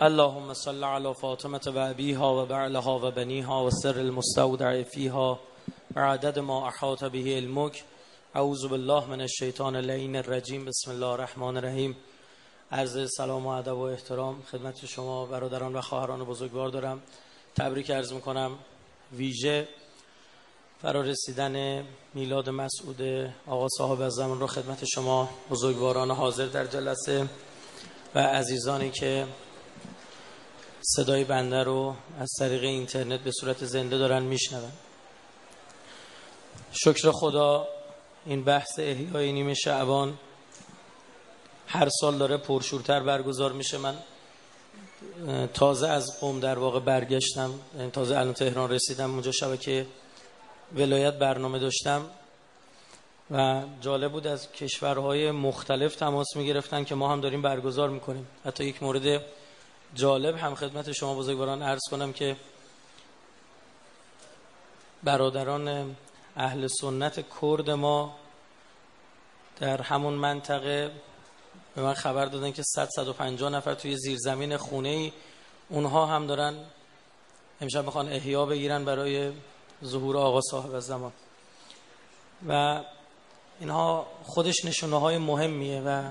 اللهم صل على فاطمة و أبيها و بعلها و بنيها و سر المستودع فيها عدد ما احاط به علمك اعوذ بالله من الشیطان اللعین الرجیم. بسم الله الرحمن الرحیم. عرض سلام و ادب و احترام خدمت شما برادران و خواهران بزرگوار دارم. تبریک عرض می‌کنم. ویژه فرارسیدن میلاد مسعود آقا صاحب از زمان رو خدمت شما بزرگواران حاضر در جلسه و عزیزانی که صدای بنده رو از طریق اینترنت به صورت زنده دارن میشنون. شکر خدا این بحث احیای نیمه شعبان هر سال داره پرشورتر برگزار میشه. من تازه از قوم در واقع برگشتم تازه الان تهران رسیدم اونجا شبکه ولایت برنامه داشتم و جالب بود از کشورهای مختلف تماس می‌گرفتن که ما هم داریم برگزار می‌کنیم. حتی یک مورد جالب هم خدمت شما بزرگواران عرض کنم که برادران اهل سنت کرد ما در همون منطقه به من خبر دادن که 100 150 نفر توی زیرزمین خونه ای اونها هم دارن امشب می‌خوان احیا بگیرن برای ظهور آقا صاحب زمان. و اینها خودش نشونه های مهمیه و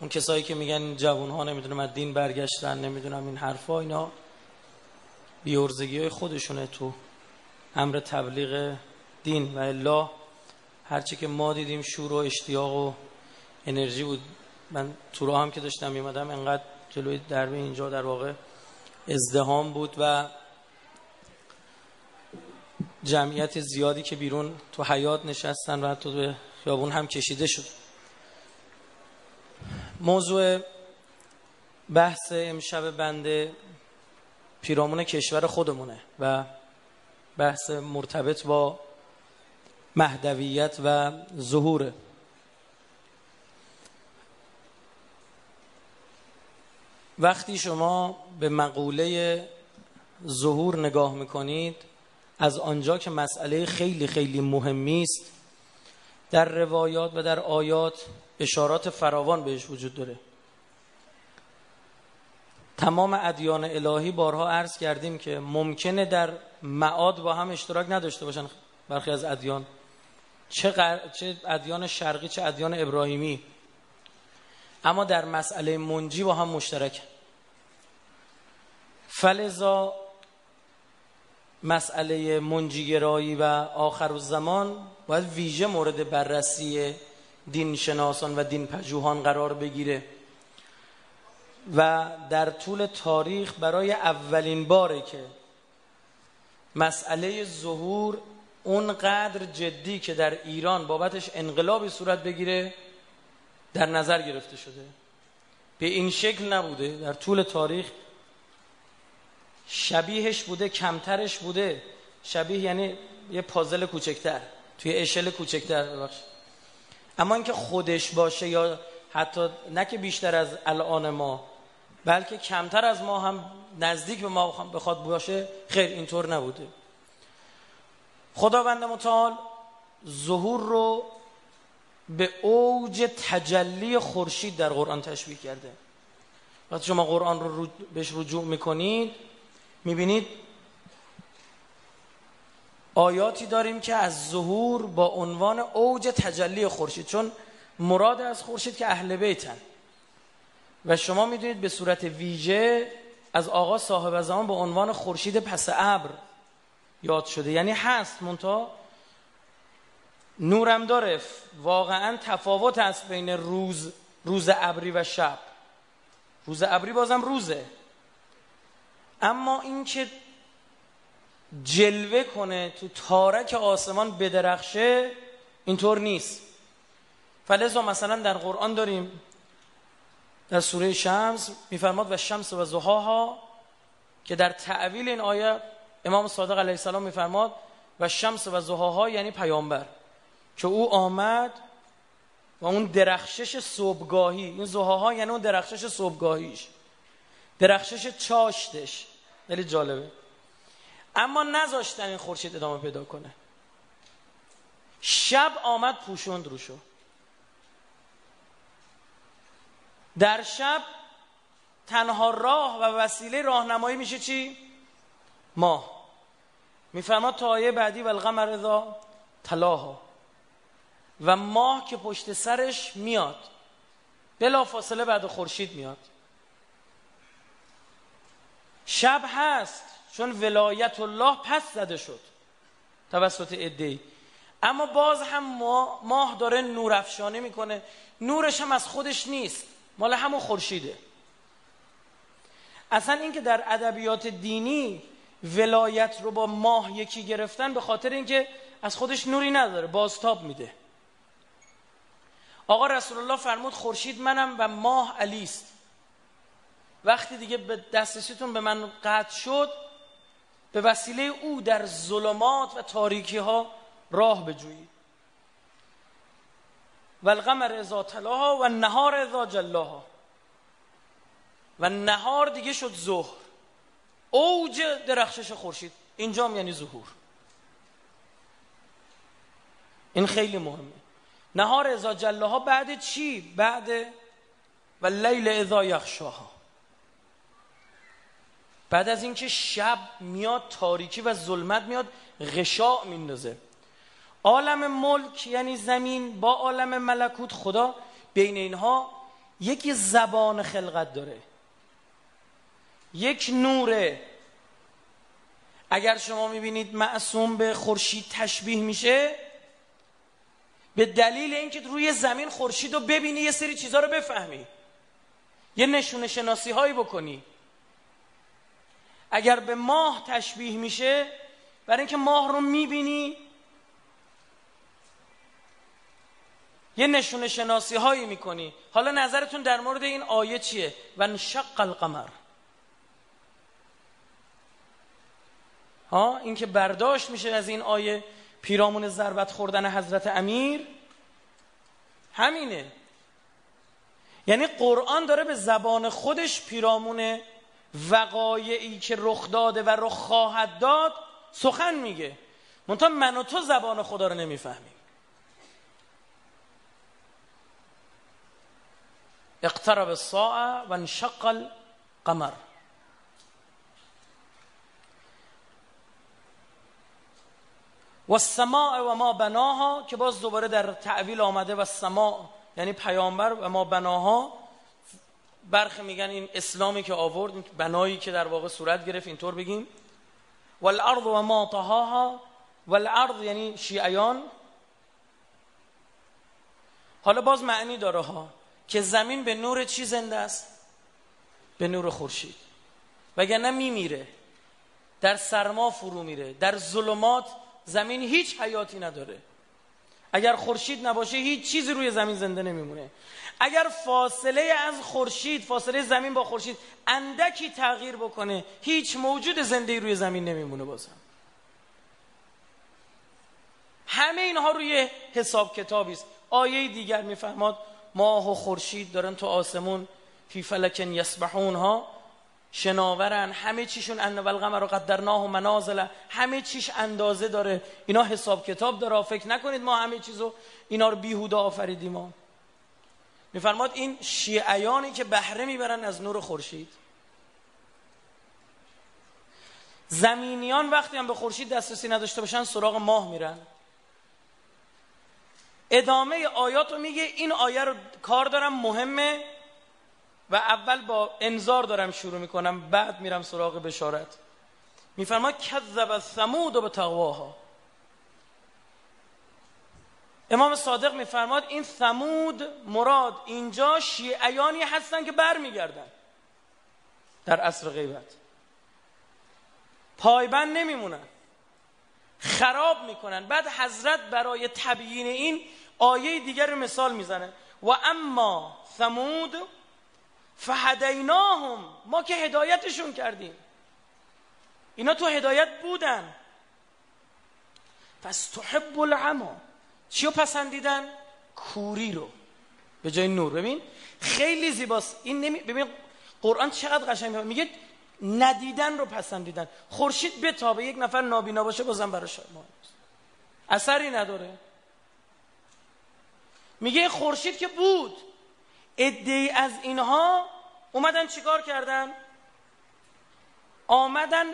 اون کسایی که میگن جوون ها نمی‌دونم از دین برگشتن نمی‌دونم این حرفا اینا بیورزگی های خودشونه تو امر تبلیغ دین. و الا هرچی که ما دیدیم شور و اشتیاق و انرژی بود. من تو راه هم که داشتم میمدم انقدر جلوی دربه اینجا در واقع ازدهام بود و جمعیت زیادی که بیرون تو حیات نشستن و تو به خیابون هم کشیده شد. موضوع بحث امشب بنده پیرامون کشور خودمونه و بحث مرتبط با مهدویت و ظهوره وقتی شما به مقوله ظهور نگاه می‌کنید از آنجا که مسئله خیلی خیلی مهمی است در روایات و در آیات اشارات فراوان بهش وجود داره. تمام ادیان الهی بارها عرض کردیم که ممکنه در معاد با هم اشتراک نداشته باشن برخی از ادیان. چه, چه ادیان شرقی چه ادیان ابراهیمی. اما در مسئله منجی با هم مشترک. فلزا مسئله منجیگرایی و آخر زمان باید ویژه مورد بررسی دین شناسان و دین پژوهان قرار بگیره. و در طول تاریخ برای اولین باره که مسئله ظهور اونقدر جدی که در ایران بابتش انقلابی صورت بگیره در نظر گرفته شده. به این شکل نبوده. در طول تاریخ شبیهش بوده کمترش بوده. شبیه یعنی یه پازل کوچکتر. توی اشل کوچکتر ببخشید. اما اینکه خودش باشه یا حتی نه که بیشتر از الان ما بلکه کمتر از ما هم نزدیک به ما بخواد باشه خیر اینطور نبوده. خداوند متعال ظهور رو به اوج تجلی خورشید در قرآن تشبیه کرده. وقتی شما قرآن رو بهش رجوع می‌کنید می‌بینید آیاتی داریم که از ظهور با عنوان اوج تجلی خورشید چون مراد از خورشید که اهل بیتن. و شما می‌دونید به صورت ویژه از آقا صاحب زمان به عنوان خورشید پس ابر یاد شده. یعنی هست مونتا نورم داره. واقعا تفاوت است بین روز روز ابری و شب. روز ابری بازم روزه. اما اینکه جلوه کنه تو تارک آسمان بدرخشه اینطور نیست. فلزا مثلا در قرآن داریم در سوره شمس میفرماد و شمس و زهاها که در تعویل این آیه امام صادق علیه السلام میفرماد و شمس و زهاها یعنی پیامبر. که او آمد و اون درخشش صبحگاهی این زهاها یعنی اون درخشش صبحگاهیش. درخشش چاشتش. خیلی جالبه. اما نذاشتن این خورشید ادامه پیدا کنه. شب آمد پوشوند روشو. در شب تنها راه و وسیله راهنمایی میشه چی؟ ماه. میفرماد تا آیه بعدی و القمر اذا تلاها. و ماه که پشت سرش میاد. بلا فاصله بعد خورشید میاد. شب هست. چون ولایت الله پس زده شد. توسط ادهی اما باز هم ماه داره نور افشانه می‌کنه. نورش هم از خودش نیست. مال همون خورشیده. اصلا اینکه در ادبیات دینی ولایت رو با ماه یکی گرفتن به خاطر اینکه از خودش نوری نداره بازتاب میده. آقا رسول الله فرمود خورشید منم و ماه علی است وقتی دیگه به دسترسیتون به من قطع شد به وسیله او در ظلمات و تاریکی ها راه بجویید و القمر ازا تلاها و نهار ازا جلاها. و نهار دیگه شد ظهر. اوج درخشش خورشید. اینجام یعنی ظهور. این خیلی مهمه. نهار ازا جلاها بعد چی؟ بعد و لیل ازا یخشاها بعد از اینکه شب میاد تاریکی و ظلمت میاد غشاء میندازه. عالم ملک یعنی زمین با عالم ملکوت خدا بین اینها یکی زبان خلقت داره. یک نوره. اگر شما می‌بینید معصوم به خورشید تشبیه میشه به دلیل اینکه روی زمین خورشید رو ببینی یه سری چیزها رو بفهمی. یه نشونه شناسی هایی بکنی. اگر به ماه تشبیه میشه برای اینکه ماه رو می‌بینی یه نشونه شناسی هایی می‌کنی. حالا نظرتون در مورد این آیه چیه؟ و انشق القمر. ها این که برداشت میشه از این آیه پیرامون ضربت خوردن حضرت امیر همینه. یعنی قرآن داره به زبان خودش پیرامون وقایعی که رخ داده و رخ خواهد داد سخن میگه. منتها من و تو زبان خدا رو نمی‌فهمیم. اقترب الساعه و انشق القمر. و السماء و ما بناها که باز دوباره در تعویل آمده و السماء یعنی پیامبر و ما بناها برخی میگن این اسلامی که آورد بنایی که در واقع صورت گرفت اینطور بگیم. و الارض و ما طهاها و الارض یعنی شیعیان. حالا باز معنی داره ها که زمین به نور چی زنده است؟ به نور خورشید. وگرنه میمیره. در سرما فرو میره. در ظلمات زمین هیچ حیاتی نداره. اگر خورشید نباشه هیچ چیزی روی زمین زنده نمیمونه. اگر فاصله از خورشید فاصله زمین با خورشید اندکی تغییر بکنه هیچ موجود زنده روی زمین نمیمونه بازم. همه اینها روی حساب کتابی است. آیه دیگر میفهماد ماه و خورشید دارن تو آسمون فی فلکن یسبحون ها شناورن همه چیشون ان والقمر قدرناه و منازل همه چیش اندازه داره. اینا حساب کتاب داره فکر نکنید ما همه چیزو اینا رو بیهوده آفریدیم. ما میفرماد این شیعیانی که بهره می‌برن از نور خورشید. زمینیان وقتی هم به خورشید دسترسی نداشته باشن سراغ ماه میرن. ادامه آیات رو میگه این آیه رو کار دارم مهمه. و اول با انذار دارم شروع می‌کنم بعد میرم سراغ بشارت. میفرما کذب ثمود و به تقواها امام صادق میفرماد این ثمود مراد اینجا شیعیانی هستن که بر میگردن در عصر غیبت. پایبند نمیمونن خراب می‌کنن. بعد حضرت برای تبیین این آیه دیگر مثال می‌زنه. و اما ثمود فهدیناهم. ما که هدایتشون کردیم. اینا تو هدایت بودن. پس تحب العما چی رو پسندیدن؟ کوری رو. به جای نور. ببین خیلی زیباست. این نمی... ببین قرآن چقدر قشنگ میگه ندیدن رو پسندیدن. خورشید بتابه. یک نفر نابینا باشه بازم براش مهم اثری نداره. میگه خورشید که بود. ادعی از اینها اومدن چیکار کردن؟ آمدن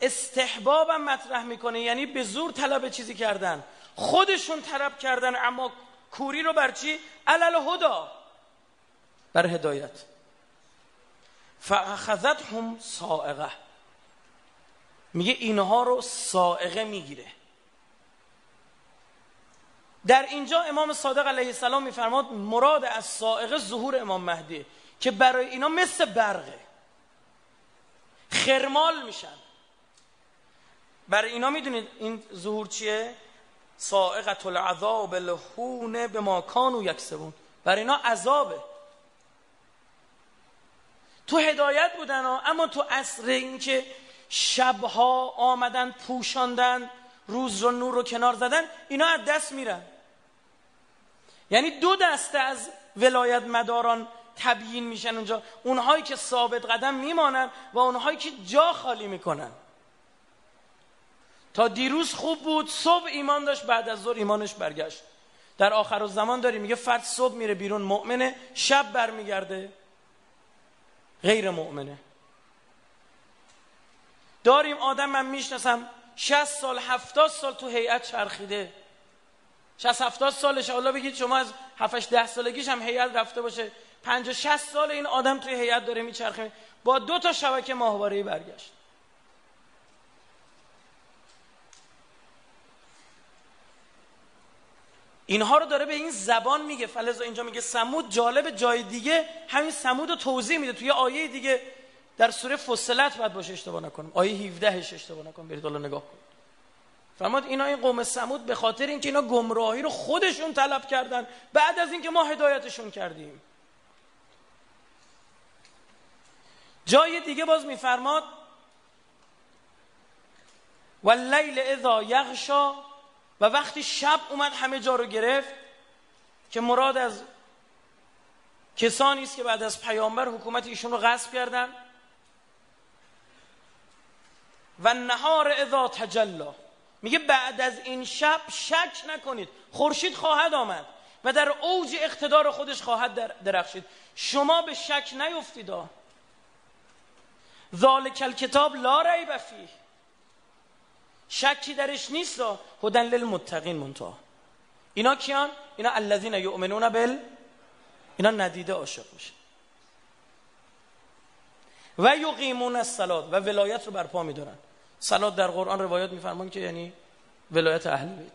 استحبابم مطرح می‌کنه یعنی به زور طلب چیزی کردن. خودشون طلب کردن اما کوری رو بر چی؟ علل هدا بر هدایت. فاخذت هم سائقه میگه اینها رو سائقه می‌گیره. در اینجا امام صادق علیه السلام میفرماد مراد از سائقه ظهور امام مهدی که برای اینا مثل برقه. خرمال میشن. برای اینا می‌دونید این ظهور چیه؟ سائقت العذاب لهونه به ما کانو یکسبون. برای اینا عذابه. تو هدایت بودن ها اما تو اصر اینکه شبها آمدن پوشاندن روز رو نور رو کنار زدن اینا از دست میرن. یعنی دو دسته از ولایت مداران تبیین میشن اونجا. اونهایی که ثابت قدم میمانن و اونهایی که جا خالی می‌کنن. تا دیروز خوب بود صبح ایمان داشت بعد از ظهر ایمانش برگشت. در آخر زمان داریم میگه فرد صبح میره بیرون مؤمنه شب برمیگرده. غیر مؤمنه. داریم آدم من می‌شناسم 60 سال 70 سال تو هیئت چرخیده. 60 70 سالش. حالا بگید شما از 7 10 سالگیش هم هیئت رفته باشه. 50 60 سال این آدم توی هیئت داره میچرخه. با دو تا شبکه ماهواره برگشت. اینها رو داره به این زبان میگه. فلزا اینجا میگه سمود جالب جای دیگه همین سمود رو توضیح میده. توی آیه دیگه در سوره فصلت باید باشه اشتباه نکنم. آیه 17 اشتباه نکنم. برید حالا نگاه کنید. فرماد اینا این قوم سمود به خاطر اینکه اینا گمراهی رو خودشون طلب کردن بعد از اینکه ما هدایتشون کردیم. جای دیگه باز میفرماد و لیل اذا یغشا و وقتی شب اومد همه جا رو گرفت که مراد از کسانی است که بعد از پیامبر حکومت ایشون رو غصب کردن. و نهار اذا تجلا میگه بعد از این شب شک نکنید. خورشید خواهد آمد و در اوج اقتدار خودش خواهد درخشید. شما به شک نیفتید. ذالک الکتاب لا ریب فیه. شکی درش نیست. هدن للمتقین منتها. اینا کیان؟ اینا الذین یؤمنون بل اینا ندیده عاشق میشه. و یقیمون الصلات و ولایت رو برپا میدارن. صلات در قرآن روایات میفرمان که یعنی ولایت اهل بیت.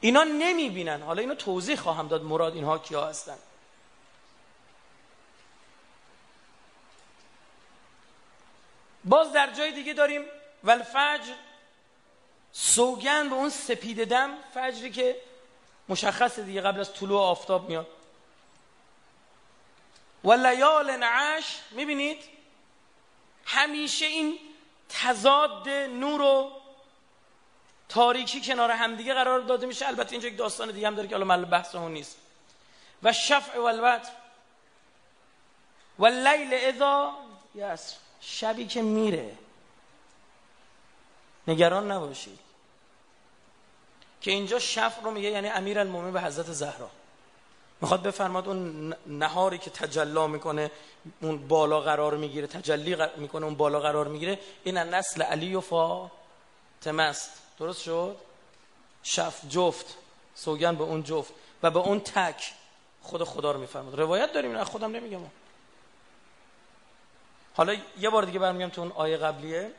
اینا نمی‌بینن. حالا اینو توضیح خواهم داد مراد اینها کیا هستن. باز در جای دیگه داریم ولفجر سوگن به اون سپید دم فجری که مشخص دیگه قبل از طلوع آفتاب میاد. و لیال نعش می‌بینید؟ همیشه این تضاد نور و تاریکی کنار همدیگه قرار داده میشه. البته اینجا یک داستان دیگه هم داره که حالا محل بحث اون نیست. و شفع و البت و لیل اذا یس شبی که میره. نگران نباشید. که اینجا شفع رو میگه یعنی امیر المومن به حضرت زهرا. می‌خواد بفرماد اون نهاری که تجلا می‌کنه اون بالا قرار می‌گیره تجلی می‌کنه اون بالا قرار می‌گیره این نسل علی و فاطمه است درست شد؟ شف جفت. سوگن به اون جفت و به اون تک خود خدا رو میفرماد. روایت داریم نه خودم نمیگم. حالا یه بار دیگه برمیگم تو اون آیه قبلیه.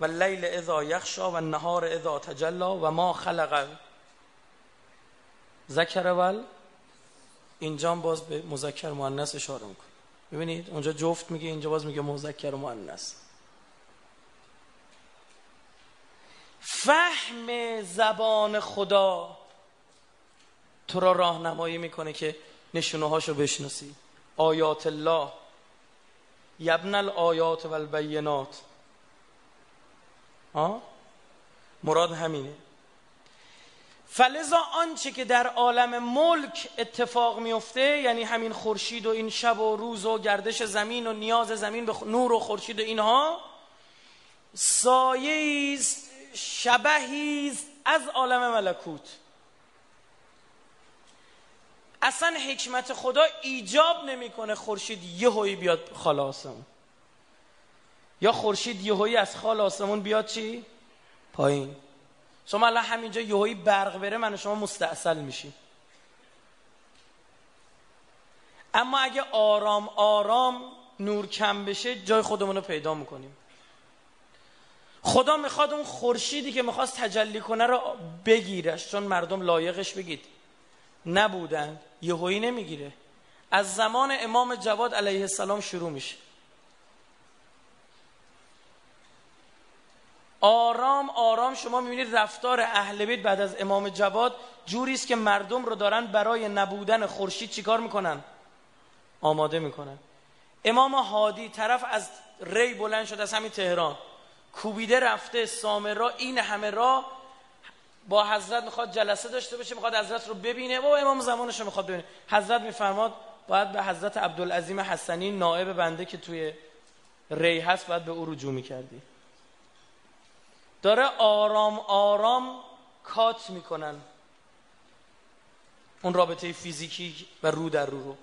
و لیل اذا یخشا و نهار اذا تجلا و ما خلق ذکر ول اینجا باز به مذکر مؤنث اشاره می‌کنه. ببینید اونجا جفت میگه اینجا باز میگه مذکر مؤنث. فهم زبان خدا تو را راهنمایی می‌کنه که نشونه هاشو بشناسی. آیات الله. یبن الآیات و البینات مراد همینه. فلزا آنچه که در عالم ملک اتفاق میفته یعنی همین خورشید و این شب و روز و گردش زمین و نیاز زمین به نور و خورشید و اینها سایه است شبهی از عالم ملکوت. اصلا حکمت خدا ایجاب نمی‌کنه خورشید یهویی بیاد خال آسمون. یا خورشید یهویی از خال آسمون بیاد چی؟ پایین. شما الان همینجا یهویی برق بره من شما مستاصل میشیم. اما اگه آرام آرام نور کم بشه جای خودمون رو پیدا می‌کنیم. خدا می‌خواد اون خورشیدی که می‌خواست تجلی کنه رو بگیرش چون مردم لایقش بگید. نبودن یهویی نمی‌گیره. از زمان امام جواد علیه السلام شروع میشه. آرام آرام شما می‌بینید رفتار اهل بیت بعد از امام جواد جوری است که مردم رو دارن برای نبودن خورشید چیکار می‌کنن؟ آماده می‌کنن. امام هادی طرف از ری بلند شد از همین تهران. کوبیده رفته سامرا این همه را با حضرت می‌خواد جلسه داشته باشه می‌خواد حضرت رو ببینه. و امام زمانش رو می‌خواد ببینه. حضرت میفرماد باید به حضرت عبدالعظیم حسنی نائب بنده که توی ری هست باید به او رجوع می‌کردی. داره آرام آرام کات می‌کنن. اون رابطه فیزیکی و رو در رو رو.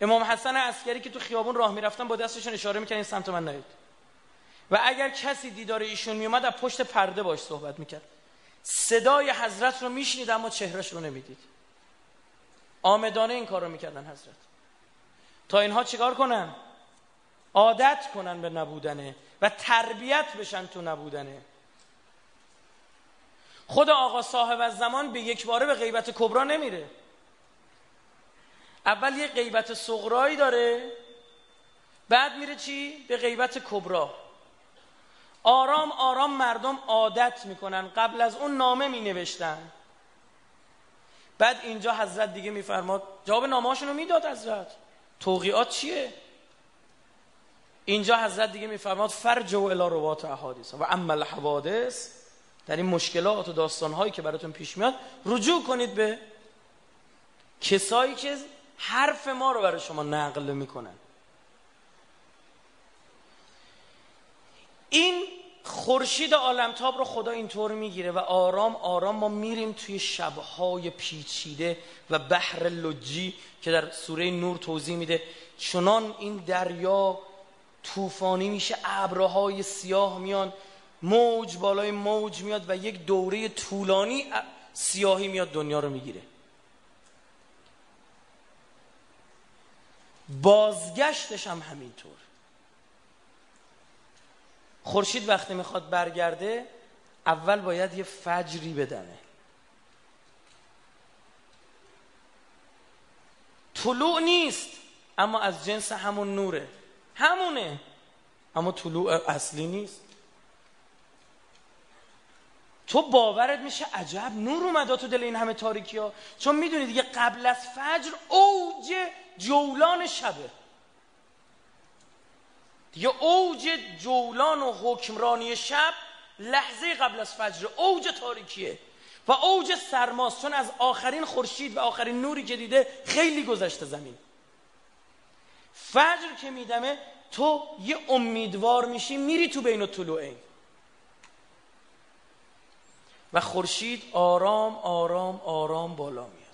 امام حسن عسکری که تو خیابون راه می‌رفتن با دستشون اشاره می‌کنن این سمت من نهید و اگر کسی دیدار ایشون میومد از پشت پرده باش صحبت می‌کرد. صدای حضرت رو میشنید اما چهرش رو نمی‌دید. آمدانه این کار رو می‌کردن حضرت. تا اینها چیکار کنن؟ عادت کنن به نبودنه و تربیت بشن تو نبودنه. خود آقا صاحب از زمان به یک باره به غیبت کبرا نمیره. اول یه غیبت صغرایی داره بعد میره چی؟ به غیبت کبرا. آرام آرام مردم عادت می‌کنن قبل از اون نامه می نوشتن بعد اینجا حضرت دیگه میفرماد جواب نامهاشون رو می‌داد حضرت. توقیات چیه؟ اینجا حضرت دیگه میفرماد فرج و الی روات احادیث و عمل حوادث در این مشکلات و داستانهایی که براتون پیش میاد رجوع کنید به کسایی که حرف ما رو برای شما نقل می‌کنن. این خورشید عالمتاب رو خدا اینطور می‌گیره و آرام آرام ما میریم توی شبهای پیچیده و بحر لجی که در سوره نور توضیح میده. چنان این دریا طوفانی میشه ابرهای سیاه میان موج بالای موج میاد و یک دوره طولانی سیاهی میاد دنیا رو می‌گیره. بازگشتش هم همینطور. خورشید وقتی می‌خواد برگرده اول باید یه فجری بدنه. طلوع نیست اما از جنس همون نوره. همونه اما طلوع اصلی نیست. تو باورت میشه عجب نور اومده تو دل این همه تاریکی ها چون می‌دونی دیگه قبل از فجر اوج جولان شبه. دیگه اوج جولان و حکمرانی شب لحظه قبل از فجر اوج تاریکیه. و اوج سرماست چون از آخرین خورشید و آخرین نوری که دیده خیلی گذشته زمین. فجر که میدمه تو یه امیدوار میشی میری تو بین طلوعین و خورشید آرام آرام آرام بالا میاد.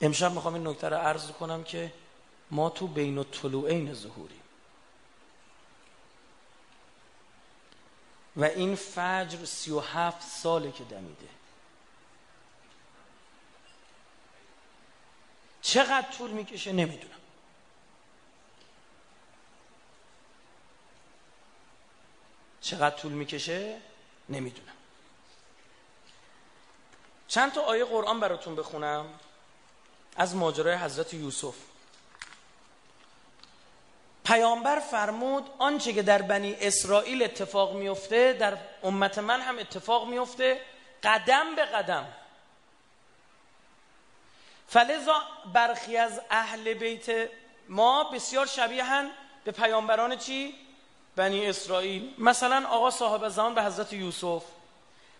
امشب می‌خوام این نکته رو عرض کنم که ما تو بین طلوعین ظهوریم. و این فجر سی و هفت ساله که دمیده. چقدر طول می‌کشه؟ نمی‌دونم. چقدر طول می‌کشه؟ نمی‌دونم. چند تا آیه قرآن براتون بخونم؟ از ماجرای حضرت یوسف. پیامبر فرمود آنچه که در بنی اسرائیل اتفاق میفته در امت من هم اتفاق میفته قدم به قدم. فلذا برخی از اهل بیت ما بسیار شبیهن به پیامبران چی؟ بنی اسرائیل. مثلا آقا صاحب زمان به حضرت یوسف.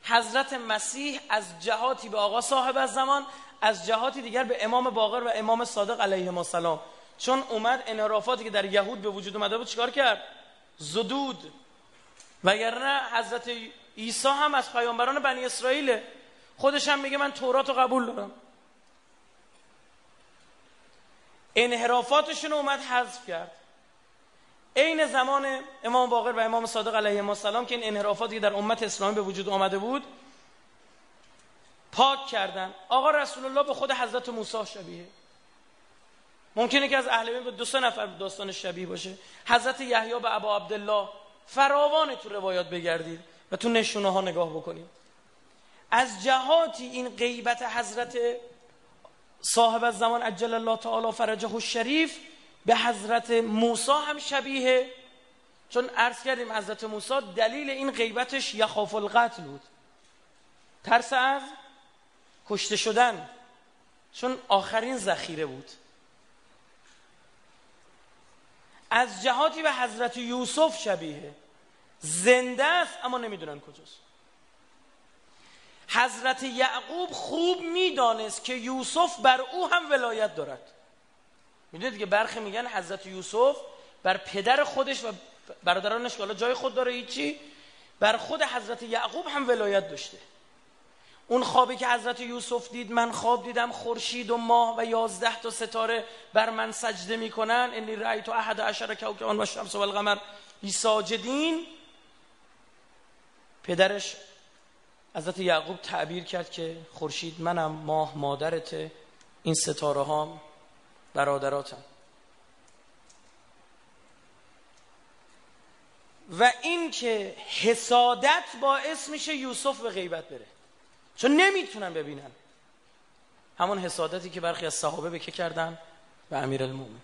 حضرت مسیح از جهاتی به آقا صاحب زمان از جهاتی دیگر به امام باقر و امام صادق علیه السلام. چون اومد انحرافاتی که در یهود به وجود اومده بود چیکار کرد؟ زدود. وگرنه حضرت عیسی هم از پیامبران بنی اسرائیل خودش هم میگه من تورات رو قبول دارم. انحرافاتشون اومد حذف کرد. عین زمان امام باقر و امام صادق علیه السلام که این انحرافاتی در امت اسلامی به وجود آمده بود پاک کردن. آقا رسول الله به خود حضرت موسی شبیه. ممکنه که از اهل بیت به دو سه نفر داستان شبیه باشه. حضرت یحیی به ابا عبدالله فراوان تو روایات بگردید و تو نشونه ها نگاه بکنید. از جهاتی این غیبت حضرت صاحب زمان عجل الله تعالی فرجه و شریف به حضرت موسی هم شبیه. چون عرض کردیم حضرت موسی دلیل این غیبتش یخاف القتل بود. ترس از کشته شدن. چون آخرین ذخیره بود. از جهاتی به حضرت یوسف شبیه. زنده است اما نمی‌دونن کجاست. حضرت یعقوب خوب می‌دانست که یوسف بر او هم ولایت دارد. می‌دونید که برخی میگن حضرت یوسف بر پدر خودش و برادرانش که جای خود داره هیچی بر خود حضرت یعقوب هم ولایت داشته. اون خوابی که حضرت یوسف دید من خواب دیدم خورشید و ماه و یازده تا ستاره بر من سجده می‌کنن. انی رأیت احد عشر کوکبا و شمس و القمر. ساجدین. پدرش حضرت یعقوب تعبیر کرد که خورشید منم ماه مادرته. این ستاره ها برادراتم. و این که حسادت باعث میشه یوسف به غیبت بره. چون نمی‌تونن ببینن. همون حسادتی که برخی از صحابه به که کردن؟ به امیر المومن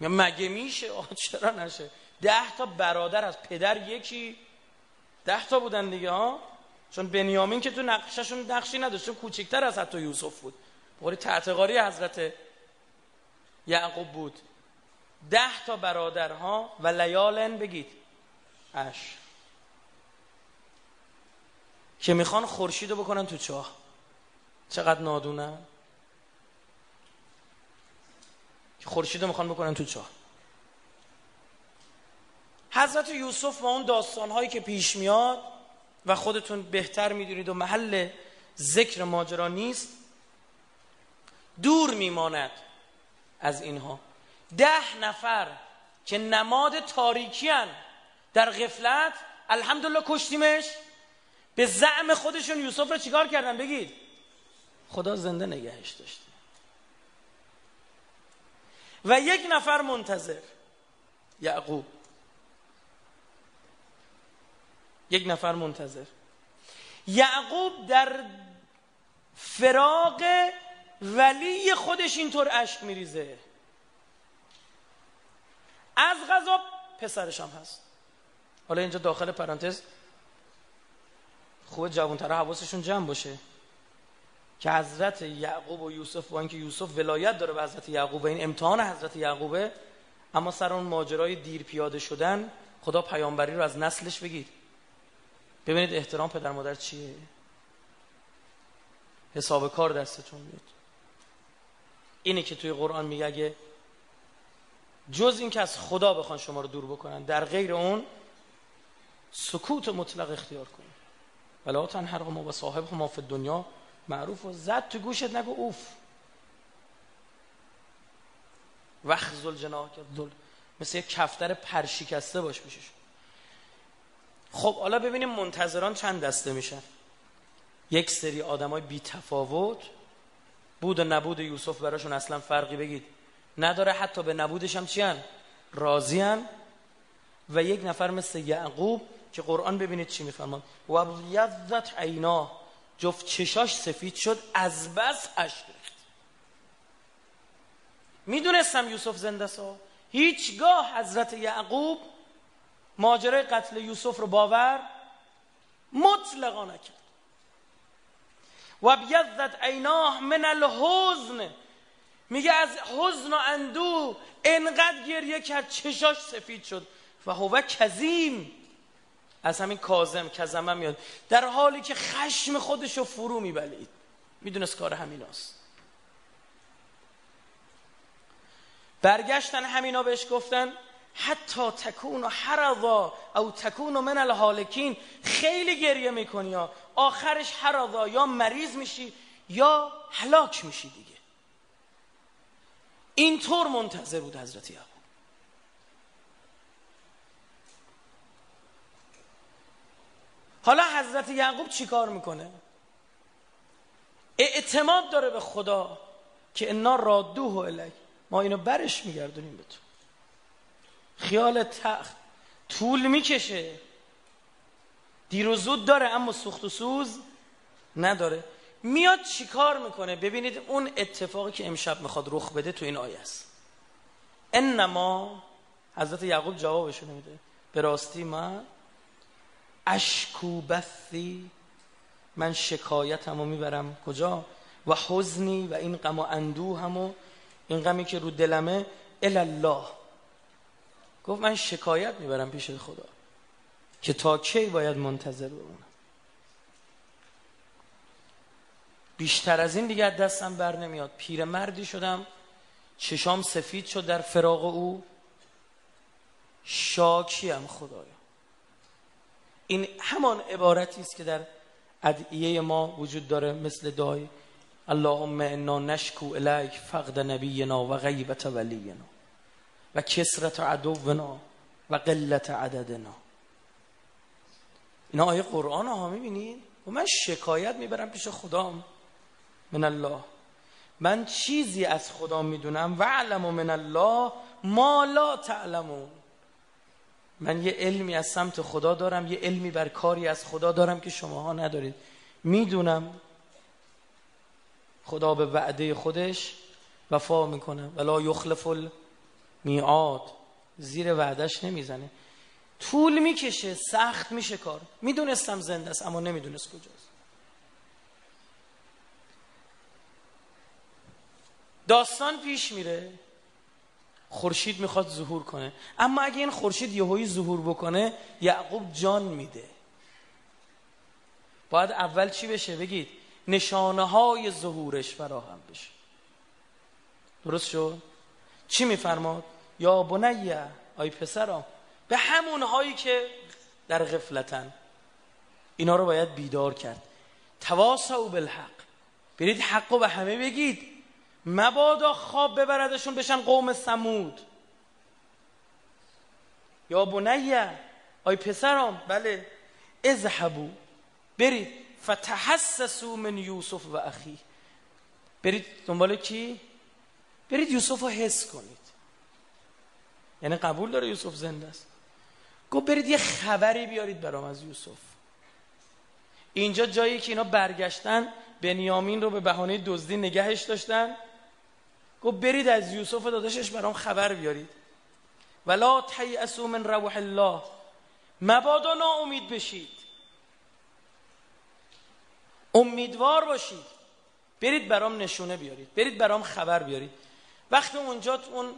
مگه میشه؟ آه چرا نشه؟ ده تا برادر از پدر یکی. ده تا بودن دیگه ها چون بنیامین که تو نقششون نقشی نداشت چون کوچکتر از حتی یوسف بود. بخوری تعتقاری حضرت یعقوب بود. ده تا برادرها و لیالن بگید. اش. که می‌خوان خورشید رو بکنن تو چاه. چقدر نادونن؟ که خورشید رو می‌خوان بکنن تو چاه. حضرت یوسف و اون داستان هایی که پیش میاد و خودتون بهتر می‌دونید و محل ذکر ماجرا نیست دور میماند. از اینها. ده نفر که نماد تاریکیان در غفلت الحمدلله کشتیمش. به زعم خودشون یوسف رو چیکار کردن بگید؟ خدا زنده نگهش داشته و یک نفر منتظر یعقوب. یک نفر منتظر. یعقوب در فراق ولی خودش اینطور اشک میریزه. از غذا پسرش هم هست. حالا اینجا داخل پرانتز خوب جوانتره حواسشون جمع باشه که حضرت یعقوب و یوسف با اینکه یوسف ولایت داره به حضرت یعقوب و این امتحان حضرت یعقوبه اما سر اون ماجرای دیر پیاده شدن خدا پیامبری رو از نسلش بگید ببینید احترام پدر مادر چیه؟ حساب کار دستتون میاد. اینه که توی قرآن میگه اگه جز این که از خدا بخوان شما رو دور بکنن در غیر اون سکوت مطلق اختیار کنید ولا تنهر ما و صاحب ما فی دنیا معروف و زد تو گوشت نگو اوف. وخزل جناح دل مثل یک کفتر پرشیکسته باش میشه خب حالا ببینیم منتظران چند دسته میشن. یک سری آدمای بی تفاوت بود و نبود یوسف براشون اصلا فرقی بگید. نداره حتی به نبودش هم چیان راضیان و یک نفر مثل یعقوب که قرآن ببینید چی میفرمان و بیضت عینا. جفت چشاش سفید شد از بس اشک می‌دونستم یوسف زنده سا. هیچگاه حضرت یعقوب ماجرای قتل یوسف رو باور مطلقا نکرد. و بیضت عیناه من الحزن. میگه از حزن و اندو انقدر گریه کرد چشاش سفید شد. و هو کظیم. از همین کازم کزمه میاد. در حالی که خشم خودشو فرو میبلید. می‌دونست کار همیناست. برگشتن همینا بهش گفتن حتی تکون و حرضا او تکون من الحالکین خیلی گریه می‌کنی یا آخرش حرضا یا مریض میشی یا هلاک میشی دیگه. اینطور منتظر بود حضرت یعقوب. حالا حضرت یعقوب چیکار می‌کنه؟ اعتماد داره به خدا که انا رادوه ما اینو برش میگردونیم به تو. خیال تخت. طول می‌کشه. دیر و زود داره اما سوخت و سوز نداره. میاد چیکار می‌کنه؟ ببینید اون اتفاقی که امشب می‌خواد رخ بده تو این آیه است. انما حضرت یعقوب جوابش نمیده. به راستی من اشکو بثی من شکایتمو می‌برم. کجا؟ و حزنی و این غم و اندوهمو این غمی که رو دلمه الله. گفت من شکایت می‌برم پیش خدا که تا کی باید منتظر بمونم. بیشتر از این دیگه دستم بر نمیاد. پیرمردی شدم. چشام سفید شد در فراغ او. شاکیم خدایا. این همان عبارتی است که در ادعیه ما وجود داره مثل دای اللهم انا نشکو الیک فقد نبینا و غیبت ولینا. و کسرت عدونا و قلت عددنا. اینا آیه قرآن ها می‌بینید و من شکایت می‌برم پیش خدام. من الله. من چیزی از خدا می‌دونم. و علم من الله ما لا تعلمون. من یه علمی از سمت خدا دارم. یه علمی بر کاری از خدا دارم که شماها ندارید. می‌دونم خدا به وعده خودش وفا می‌کنه. ولا یخلف المیعاد زیر وعدش نمی‌زنه. طول می‌کشه سخت میشه کار. می‌دونستم زنده است اما نمی‌دونست کجاست. داستان پیش میره. خورشید می‌خواد ظهور کنه. اما اگه این خورشید یهویی ظهور بکنه یعقوب جان میده. باید اول چی بشه؟ بگید نشانه های ظهورش فراهم بشه. درست شد؟ چی میفرماد؟ یا بنیه آی پسرم به همون هایی که در غفلتن. اینا رو باید بیدار کرد. تواسعوا بالحق. برید حق رو به همه بگید. مبادا خواب ببردشون بشن قوم سمود یا بنیه آی پسرم بله. اذهبو برید. فتحسسو من یوسف و اخی. برید دنبال کی؟ برید یوسف رو حس کنید. یعنی قبول داره یوسف زنده است. گفت برید یه خبری بیارید برام از یوسف. اینجا جایی که اینا برگشتن بنیامین رو به بهانه دزدی نگهش داشتن. گفت برید از یوسف داداشش برام خبر بیارید. ولا تیأسوا من روح الله. مبادا ناامید بشید. امیدوار باشید. برید برام نشونه بیارید. برید برام خبر بیارید. وقتی اونجا اون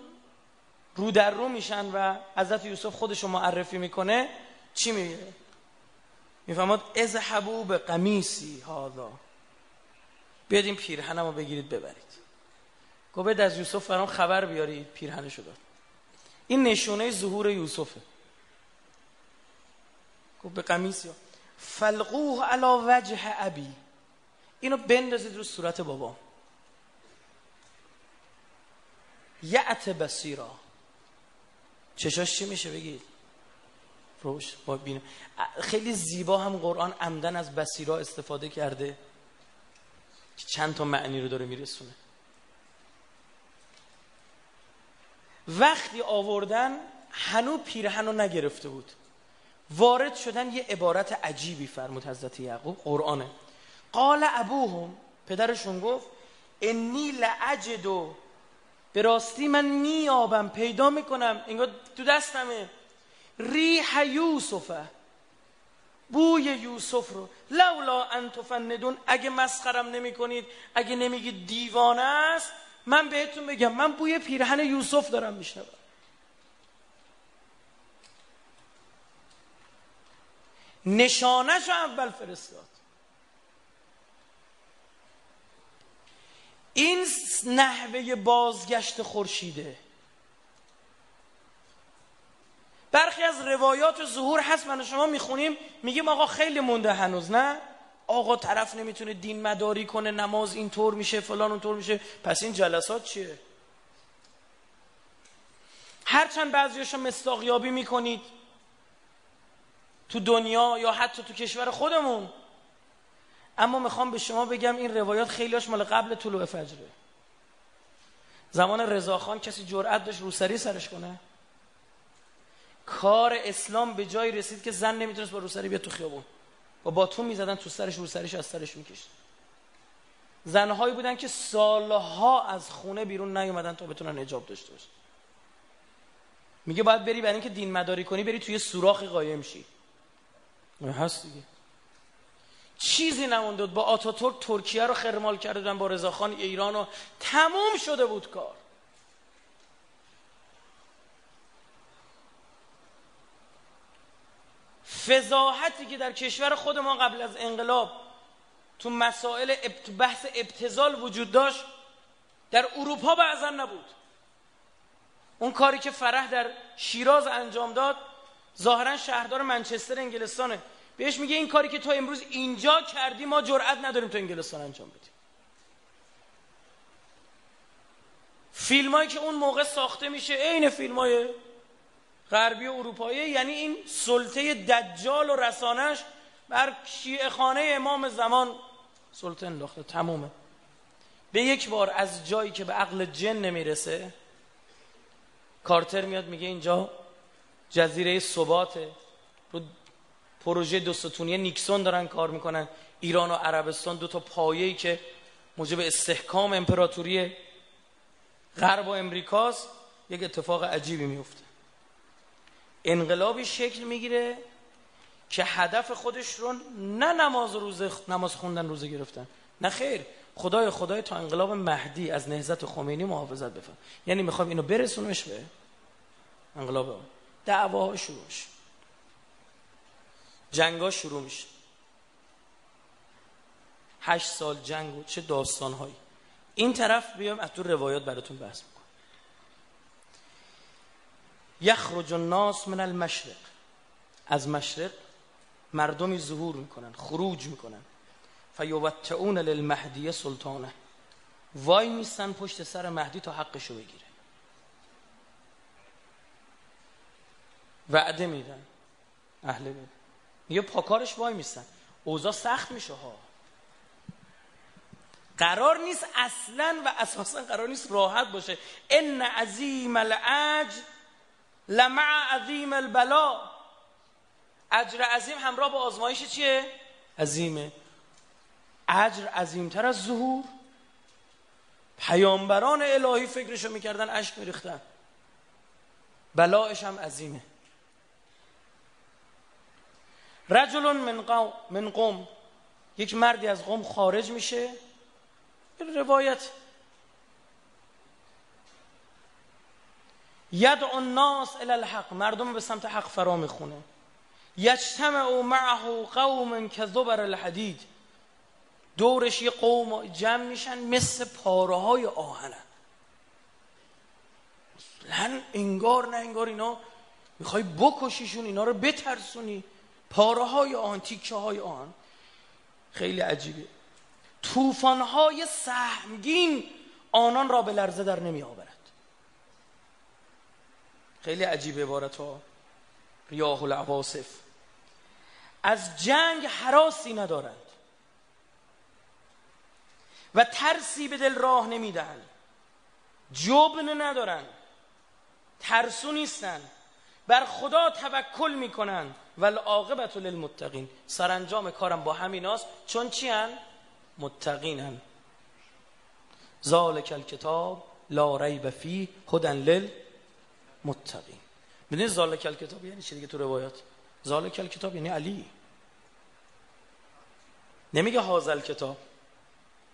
رو در رو میشن و حضرت یوسف خودشو معرفی می‌کنه چی میگه؟ می‌فهمد اذهبوا به قمیسی هذا. بیاد این پیرهنم رو بگیرید ببرید. گفت از یوسف برام خبر بیاری پیرهنشو داد. این نشونه ظهور یوسفه. گفت به قمیس یا. فلقوه علا وجه ابی. اینو بندازید رو صورت بابا. یعت بسیرا چشاش چی میشه بگید روش با بینه. خیلی زیبا هم قرآن عمدن از بسیرا استفاده کرده. که چند تا معنی رو داره میرسونه. وقتی آوردن هنو پیرهن رو نگرفته بود. وارد شدن یه عبارت عجیبی فرمود حضرت یعقوب قرآنه. قال ابوهم پدرشون گفت انی لعجدو به راستی من میابم پیدا می‌کنم. انگار تو دستمه. ریح یوسفه. بوی یوسف رو. لولا ان تفندون اگه مسخرم نمی کنید اگه نمیگید دیوانه است من بهتون بگم من بوی پیرهن یوسف دارم میشنوم. نشانش رو اول فرستاد. این نحوه بازگشت خورشیده. برخی از روایات ظهور هست من شما می‌خونیم میگیم آقا خیلی مونده هنوز نه؟ آقا طرف نمی‌تونه دین مداری کنه نماز اینطور میشه فلان اونطور میشه پس این جلسات چیه؟ هرچند بعضیاشو مستاقیابی می‌کنید تو دنیا یا حتی تو کشور خودمون اما می‌خوام به شما بگم این روایات خیلیاش مال قبل طلوع فجره. زمان رضاخان کسی جرأت داشت روسری سرش کنه؟ کار اسلام به جایی رسید که زن نمی‌تونست با روسری بیاد تو خیابون. با باتون می‌زدن تو سرش روسریش از سرش میکشت. زنهایی بودن که سالها از خونه بیرون نیومدن تا بتونن اجاب داشته باشن. میگه باید بری برای اینکه دین مداری کنی بری توی سوراخی قایم شی. هست دیگه. چیزی نمونده با آتاتورک ترکیه رو خرمال کردن با رضاخان ایران رو تموم شده بود کار. فضاحتی که در کشور خود ما قبل از انقلاب تو مسائل بحث ابتزال وجود داشت در اروپا بعضا نبود. اون کاری که فرح در شیراز انجام داد ظاهرا شهردار منچستر انگلستانه. بهش میگه این کاری که تو امروز اینجا کردی ما جرأت نداریم تو انگلستان انجام بدیم. فیلمایی که اون موقع ساخته میشه عین فیلمای غربی و اروپایی یعنی این سلطه دجال و رسانش بر شیعه خانه امام زمان سلطه انداخته تمومه. به یک بار از جایی که به عقل جن نمی‌رسه کارتر میاد میگه اینجا جزیره ثباته پروژه دو ستونی نیکسون دارن کار می‌کنن ایران و عربستان دو تا پایه‌ای که موجب استحکام امپراتوری غرب و امریکاست یک اتفاق عجیبی میفته انقلابی شکل می‌گیره که هدف خودش رو نه نماز روزه نماز خوندن روزه گرفتن. نه خیر. خدای خدای تا انقلاب مهدی از نهزت خمینی محافظت بفهم یعنی می‌خوام اینو برسونمش به انقلاب. دعواها شروع میشه. جنگا شروع میشه. هشت سال جنگ و چه داستانهایی. این طرف بیام از تو روایات براتون بحث می‌کنم یخرج الناس من المشرق. از مشرق مردمی ظهور می‌کنن خروج می‌کنن. فیوتعون للمهدی سلطانه. وای میستن پشت سر مهدی تا حقشو بگیره. وعده میدن. اهل بیت. میگه پاکارش وای میستن. اوضاع سخت میشه ها. قرار نیست اصلا و اساسا قرار نیست راحت باشه. ان عظیم العج لمع عظیم البلا. اجر عظیم همراه با آزمایش چیه؟ عظیمه. اجر عظیمتر از ظهور. پیامبران الهی فکرشو می‌کردن اشک میریختن. بلایش هم عظیمه. رجل من قوم, من قوم. یک مردی از قوم خارج میشه. روایت. ید الناس الى الحق. مردم به سمت حق فرا می‌خونه. یجتمع معه قوم که زبر الحدید. دورش یه قوم جمع میشن مثل پاره های آهنه. لن انگار نه انگار اینا می‌خوای بکشیشون اینا رو بترسونی. پاره های آن تیکه های آن. خیلی عجیبه. توفان های سهمگین آنان را به لرزه در نمی آورد خیلی عجیب عبارت ها ریاه العواصف از جنگ حراسی ندارند. و ترسی به دل راه نمیدن جبن ندارند. ترسو نیستند. بر خدا توکل می‌کنن و العاقبت للمتقین. سرانجام کارم با همیناست چون چی هن؟ متقین ذالک الکتاب لا ریب فی هدن للمتقین. ببینید ذالک الکتاب یعنی چی دیگه تو روایات؟ ذالک الکتاب یعنی علی. نمیگه هازل کتاب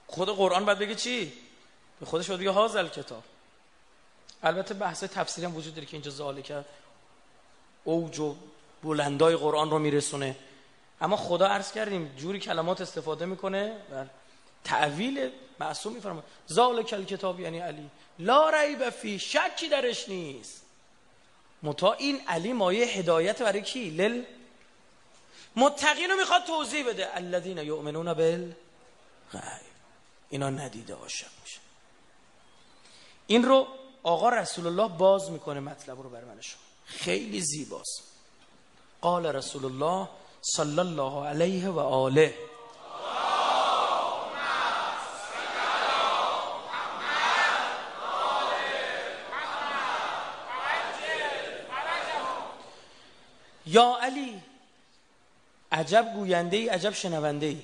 خود قرآن باید بگه چی؟ به خودش باید بگه هازل کتاب البته بحث تفسیری هم وجود داره که اینجا ذالک اوج و بلندای قرآن رو میرسونه. اما خدا عرض کردیم جوری کلمات استفاده می‌کنه و تعویل معصوم میفرما کل کتاب یعنی علی. لا ریب فی شکی درش نیست. متا این علی مایه هدایت برای کی؟ لل. متقین رو می‌خواد توضیح بده. الذین یؤمنون بالغیب. اینا ندیده عاشق میشه. این رو آقا رسول الله باز می‌کنه مطلب رو برای خیلی زیباست. قال رسول الله صلی الله علیه و آله. یا علی عجب گوینده ای عجب شنونده ای.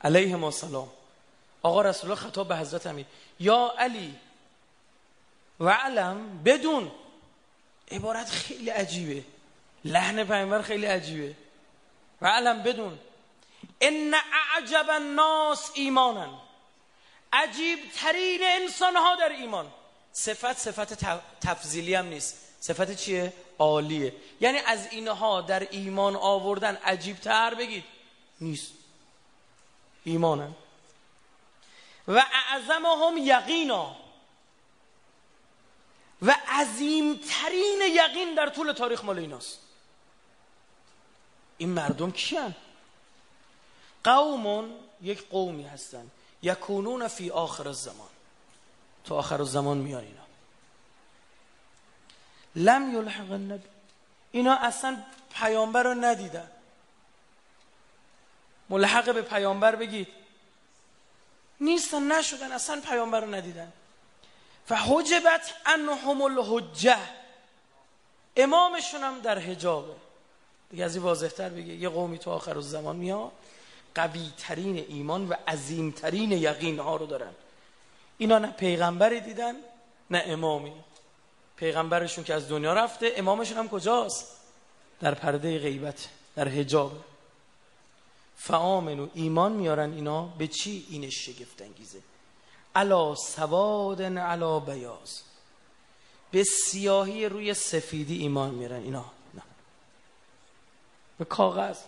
علیه ما سلام آقا رسول الله خطاب به حضرت امیر. یا علی و علم بدون. عبارت خیلی عجیبه. لحن پیامبر خیلی عجیبه. و علم بدون. ان اعجب الناس ایمانا عجیب ترین انسان ها در ایمان. صفت صفت تفضیلی هم نیست. صفت چیه؟ عالیه. یعنی از اینها در ایمان آوردن عجیب تر بگید. نیست. ایمانن. و اعظمهم یقینا. و عظیمترین یقین در طول تاریخ مال ایناست. این مردم کیان؟ قومون یک قومی هستن. یکونون فی آخر الزمان. تو آخر الزمان میان اینا. لم یلحق النبی. اینا اصلا پیامبر رو ندیدن. ملحق به پیامبر بگید. نیستن نشدن اصلا پیامبر رو ندیدن. و حجبت انهم الحجه امامشون هم در حجابه. دیگه از این واضح تر بگه یه قومی تو آخر زمان میاد قوی ترین ایمان و عظیم ترین یقین ها رو دارن. اینا نه پیغمبری دیدن نه امامی. پیغمبرشون که از دنیا رفته امامشون هم کجاست؟ در پرده غیبت در حجاب. فآمنو ایمان میارن اینا به چی این شگفت انگیزه علا سواد علا بیاز به سیاهی روی سفیدی ایمان میارن اینا. به کاغذ.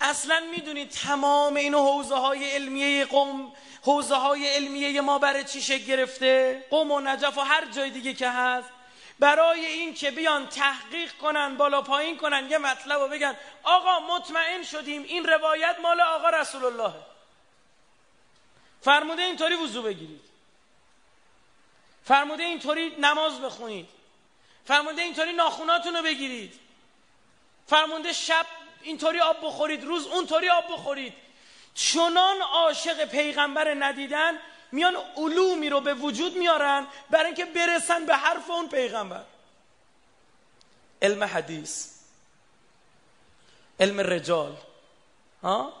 اصلا می‌دونید تمام این حوزه های علمیه قوم حوزه های علمیه ما برای چی شکل گرفته؟ قوم و نجف و هر جای دیگه که هست. برای این که بیان تحقیق کنن بالا پایین کنن یه مطلب رو بگن. آقا مطمئن شدیم این روایت مال آقا رسول الله فرموده اینطوری وضو بگیرید. فرموده اینطوری نماز بخونید. فرموده اینطوری ناخوناتون رو بگیرید. فرموده شب اینطوری آب بخورید روز اونطوری آب بخورید. چنان عاشق پیغمبر ندیدن میان علومی رو به وجود میارن برای اینکه برسن به حرف اون پیغمبر. علم حدیث. علم رجال. ها؟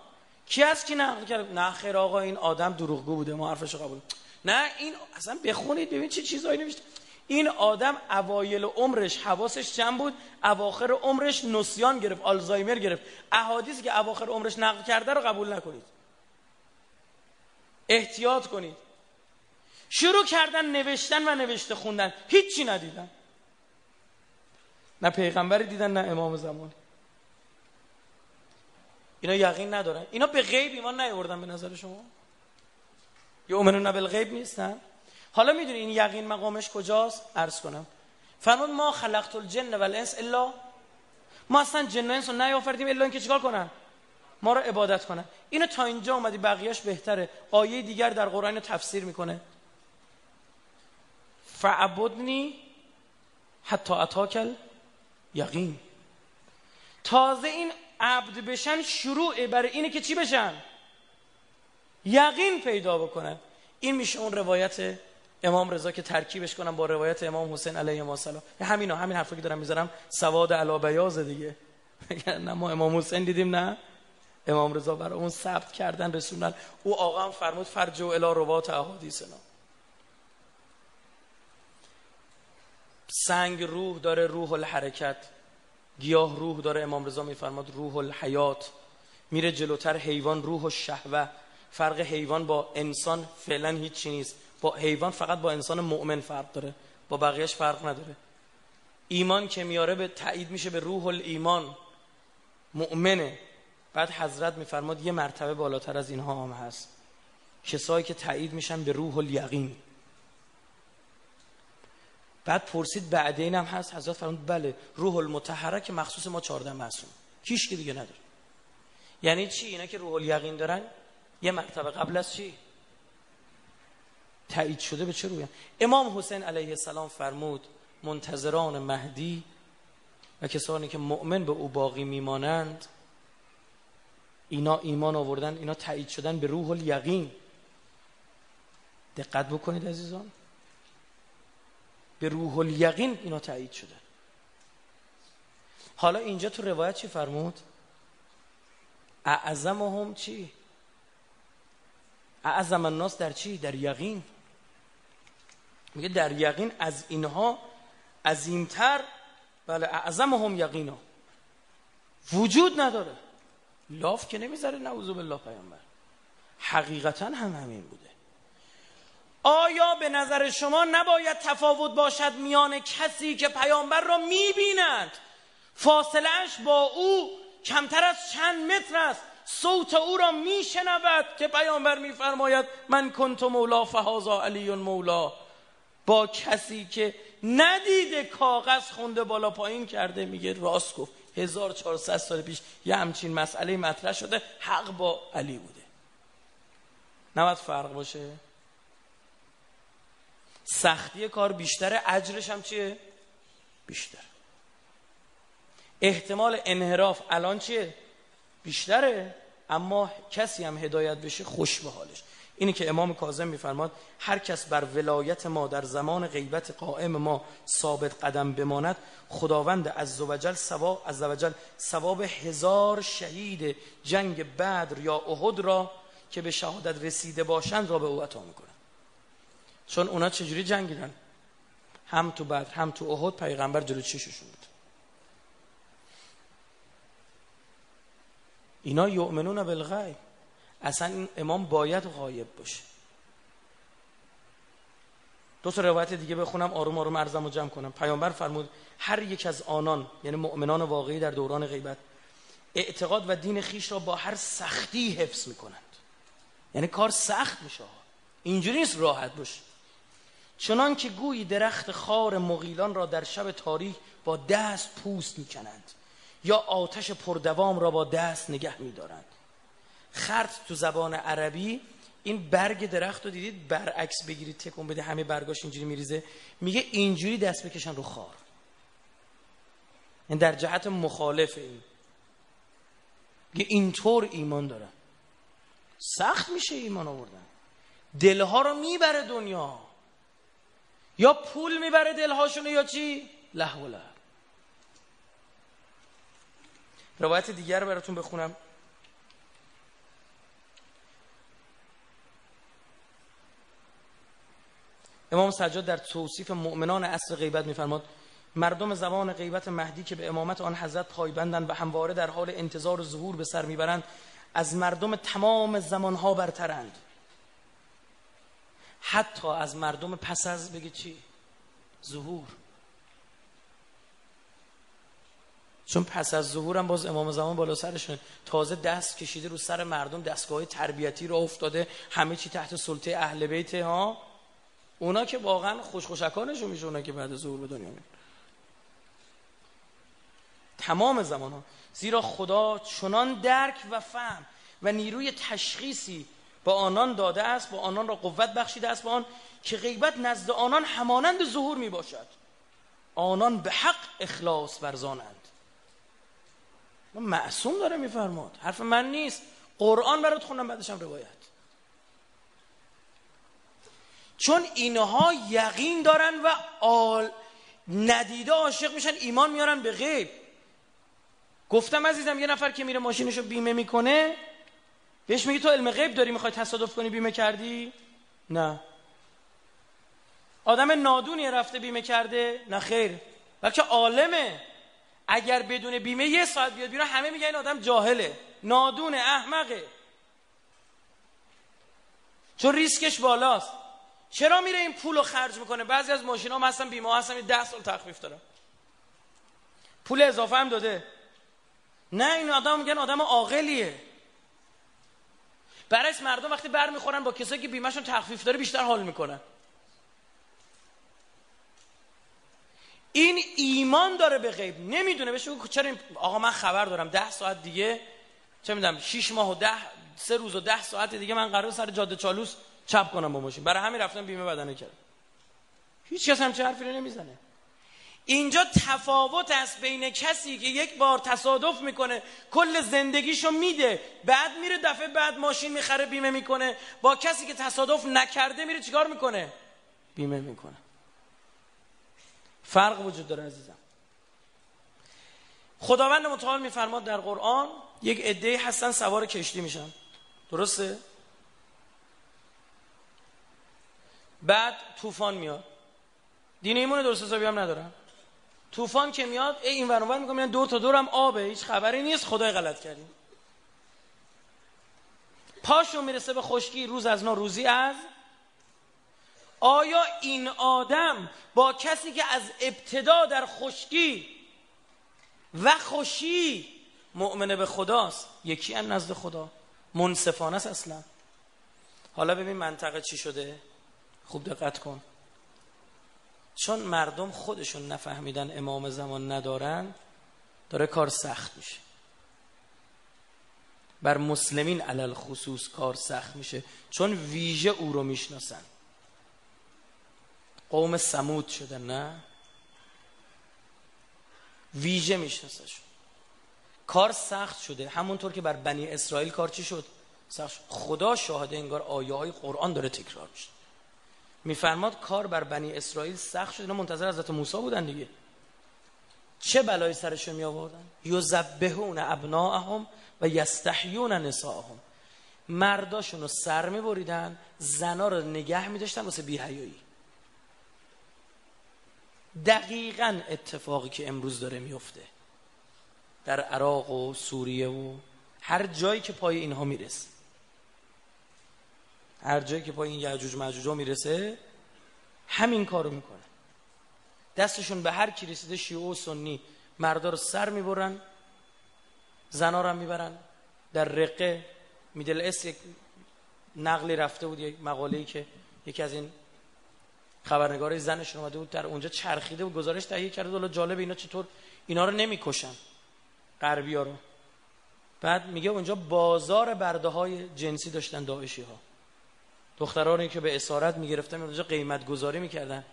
کی هست که نقل کرد؟ نه خیر آقا این آدم دروغگو بوده ما حرفش قبول نه این اصلا بخونید ببین چه چیزایی نوشته. این آدم اوایل عمرش حواسش جمع بود؟ اواخر عمرش نسیان گرفت آلزایمر گرفت. احادیثی که اواخر عمرش نقل کرده رو قبول نکنید. احتیاط کنید. شروع کردن نوشتن و نوشته خوندن. هیچی ندیدن. نه پیغمبری دیدن نه امام زمان. اینا یقین ندارن. اینا به غیب ایمان نیاوردن به نظر شما؟ یؤمنون بالغیب نیستن؟ حالا می‌دونی این یقین مقامش کجاست؟ عرض کنم. فرمود ما خلقت الجن و الانس الا ما اصلا جن و انس رو نیافردیم الا اینکه چیکار کنن؟ ما رو عبادت کنن. اینو تا اینجا اومدی بقیهش بهتره. آیه دیگر در قرآن تفسیر می‌کنه. فعبدنی حتی اتاکل یقین تازه این عبد بشن شروع برای اینه که چی بشن؟ یقین پیدا بکنن. این میشه اون روایت امام رضا که ترکیبش کنم با روایت امام حسین علیه السلام. همینا همین حرفی که دارم می‌ذارم. سواد علا بیاز دیگه نه ما امام حسین دیدیم نه. امام رضا برای اون ثبت کردن رسوندن او آقا هم فرمود فرجو الی روات احادیثنا. سنگ روح داره روح الحرکت. گیاه روح داره امام رضا میفرماد روح الحیات. میره جلوتر حیوان روح و شهوه. فرق حیوان با انسان فعلا هیچی نیست. با حیوان فقط با انسان مؤمن فرق داره با بقیهش فرق نداره. ایمان که میاره به تایید میشه به روح الایمان. مؤمنه. بعد حضرت میفرماد یه مرتبه بالاتر از اینها هم هست. کسایی که تایید میشن به روح الیقین. بعد پرسید بعد هم هست. حضرت فرمود بله روح المتحرک مخصوص ما 14 معصوم کیش که دیگه نداره یعنی چی؟ اینا که روح الیقین دارن؟ یه مرتبه قبل از چی؟ تایید شده به چه روی؟ امام حسین علیه السلام فرمود منتظران مهدی و کسانی که مؤمن به او باقی میمانند اینا ایمان آوردن اینا تایید شدن به روح الیقین. دقت بکنید عزیزان. به روح الیقین اینا تایید شدن حالا اینجا تو روایت چی فرمود؟ اعظمهم چی؟ اعظم الناس در چی؟ در یقین. میگه در یقین از اینها عظیمتر بله اعظمهم یقینا. وجود نداره. لاف که نمی‌ذاره نعوذ بالله پیامبر. حقیقتا هم همین بوده. آیا به نظر شما نباید تفاوت باشد میان کسی که پیامبر را می‌بیند؟ فاصلهش با او کمتر از چند متر است. صوت او را میشنود که پیامبر میفرماید من کنت مولا فهازا علی مولا. با کسی که ندیده کاغذ خونده بالا پایین کرده میگه راست گفت. 1400 سال پیش یه همچین مسئله مطرح شده حق با علی بوده. نباید فرق باشه؟ سختی کار بیشتره اجرش هم چیه؟ بیشتر. احتمال انحراف الان چیه؟ بیشتره اما کسی هم هدایت بشه خوش به حالش. اینی که امام کاظم میفرماد هر کس بر ولایت ما در زمان غیبت قائم ما ثابت قدم بماند خداوند عزوجل ثواب عزوجل ثواب هزار شهید جنگ بدر یا احد را که به شهادت رسیده باشند را به او عطا می‌کنه چون اونا چجوری جنگیدن؟ هم تو بدر هم تو احد پیغمبر جلو چششون بود. اینا یؤمنون بالغیب. اصلا این امام باید غایب باشه. دو تا روایت دیگه بخونم آروم آروم ارزم و جمع کنم. پیامبر فرمود هر یک از آنان یعنی مؤمنان واقعی در دوران غیبت اعتقاد و دین خیش را با هر سختی حفظ می‌کنند. یعنی کار سخت میشه اینجوری نیست راحت باشه. چنان که گویی درخت خار مغیلان را در شب تاریک با دست پوست می‌کنند یا آتش پردوام را با دست نگه میدارند. خرط تو زبان عربی. این برگ درخت رو دیدید؟ برعکس بگیرید تکون بده همه برگاش اینجوری میریزه. میگه اینجوری دست بکشن رو خار. این در جهت مخالف این. میگه اینطور ایمان دارن سخت میشه ایمان آوردن. دلها رو می‌بره دنیا. یا پول می‌بره دلهاشونو یا چی؟ لهو له روایت دیگر براتون بخونم. امام سجاد در توصیف مؤمنان اصر غیبت میفرماد مردم زمان غیبت مهدی که به امامت آن حضرت پایبندند و همواره در حال انتظار ظهور به سر می‌برند از مردم تمام زمانها برترند. حتی از مردم پس از بگی چی؟ ظهور. چون پس از ظهورم باز امام زمان بالا سرشون تازه دست کشیده رو سر مردم دستگاه تربیتی رو افتاده همه چی تحت سلطه اهل بیت ها؟ اونا که واقعا خوشخوشکانشون میشه اونا که بعد ظهور به دنیا میاد تمام زمان ها زیرا خدا چنان درک و فهم و نیروی تشخیصی با آنان داده است با آنان را قوت بخشیده است با آن که غیبت نزد آنان همانند ظهور می باشد آنان به حق اخلاص ورزانند. معصوم داره میفرماد. حرف من نیست. قرآن برات خوندم بعدش هم روایت. چون اینها یقین دارن و آل ندیده عاشق میشن ایمان میارن به غیب. گفتم عزیزم یه نفر که میره ماشینشو بیمه می‌کنه بهش میگی تو علم غیب داری می‌خوای تصادف کنی بیمه کردی؟ نه. آدم نادونی رفته بیمه کرده. نه خیر. بلکه عالمه. اگر بدون بیمه یه ساعت بیاد بیرون همه میگن این آدم جاهله. نادونه احمقه. چون ریسکش بالاست. چرا میره این پول رو خرج می‌کنه؟ بعضی از ماشین ها هستن بیمه هستن ده سال تخفیف دارن. پول اضافه هم داده. نه این آدم میگن آدم عاقلیه. برعکس مردم وقتی بر می‌خورن با کسایی که بیمهشون تخفیف داره بیشتر حال می‌کنن. این ایمان داره به غیب. نمی‌دونه بهش چرا آقا من خبر دارم. ده ساعت دیگه چه می‌دونم 6 ماه و ده سه روز و ده ساعت دیگه من قرار سر جاده چالوس چپ کنم با ماشین. برای همین رفتم بیمه بدنه کردم. هیچ کس هم چه حرفی نمی‌زنه. اینجا تفاوت است بین کسی که یک بار تصادف می‌کنه کل زندگیشو میده بعد میره دفعه بعد ماشین می‌خره بیمه می‌کنه. با کسی که تصادف نکرده میره چیکار می‌کنه؟ بیمه می‌کنه. فرق وجود داره عزیزم. خداوند متعال میفرماد در قرآن یک عده هستن سوار کشتی میشن. درسته؟ بعد طوفان میاد. دین ایمون درست حسابی هم ندارن طوفان که میاد ای این ورانور میگم دور تا دورم آبه هیچ خبری نیست خدای غلط کردیم. پاشو می‌رسه به خشکی روز از نو روزی از. آیا این آدم با کسی که از ابتدا در خشکی و خوشی مؤمنه به خداست؟ یکی ان نزد خدا. منصفانه است اصلا. حالا ببین منطقه چی شده. خوب دقت کن. چون مردم خودشون نفهمیدن امام زمان ندارن داره کار سخت میشه. بر مسلمین علل خصوص کار سخت میشه. چون ویژه او رو می‌شناسن. قوم سمود شده نه؟ ویژه میشناسشون. کار سخت شده. همونطور که بر بنی اسرائیل کار چی شد؟ سخت شد. خدا شاهده انگار آیه های قرآن داره تکرار میشه. میفرماد کار بر بنی اسرائیل سخت شد اینا منتظر حضرت موسی بودن دیگه. چه بلایی سرشون می آوردن یذبحون ابناءهم و یستحیون نساءهم. مرداشون رو سر می بریدن زنا رو نگه می داشتن واسه بیهیایی دقیقا اتفاقی که امروز داره میفته در عراق و سوریه و هر جایی که پای اینها می‌رسه. هر جایی که پای این یعجوج مجوج می‌رسه همین کارو می‌کنه. دستشون به هر کی رسیده شیعه و سنی مردا رو سر می‌برن زنا رو هم می‌برن. در رقه میدل اس یک نقلی رفته بود یک مقاله‌ای که یکی از این خبرنگار زنش اومده بود در اونجا چرخیده و گزارش تهیه کرده دلار جالب اینا چطور اینا رو نمی‌کشن غربی ها رو. بعد میگه اونجا بازار برده های جنسی داشتن داعشی ها دخترانی که به اسارت می‌گرفتن اونجا قیمت گذاری می‌کردن.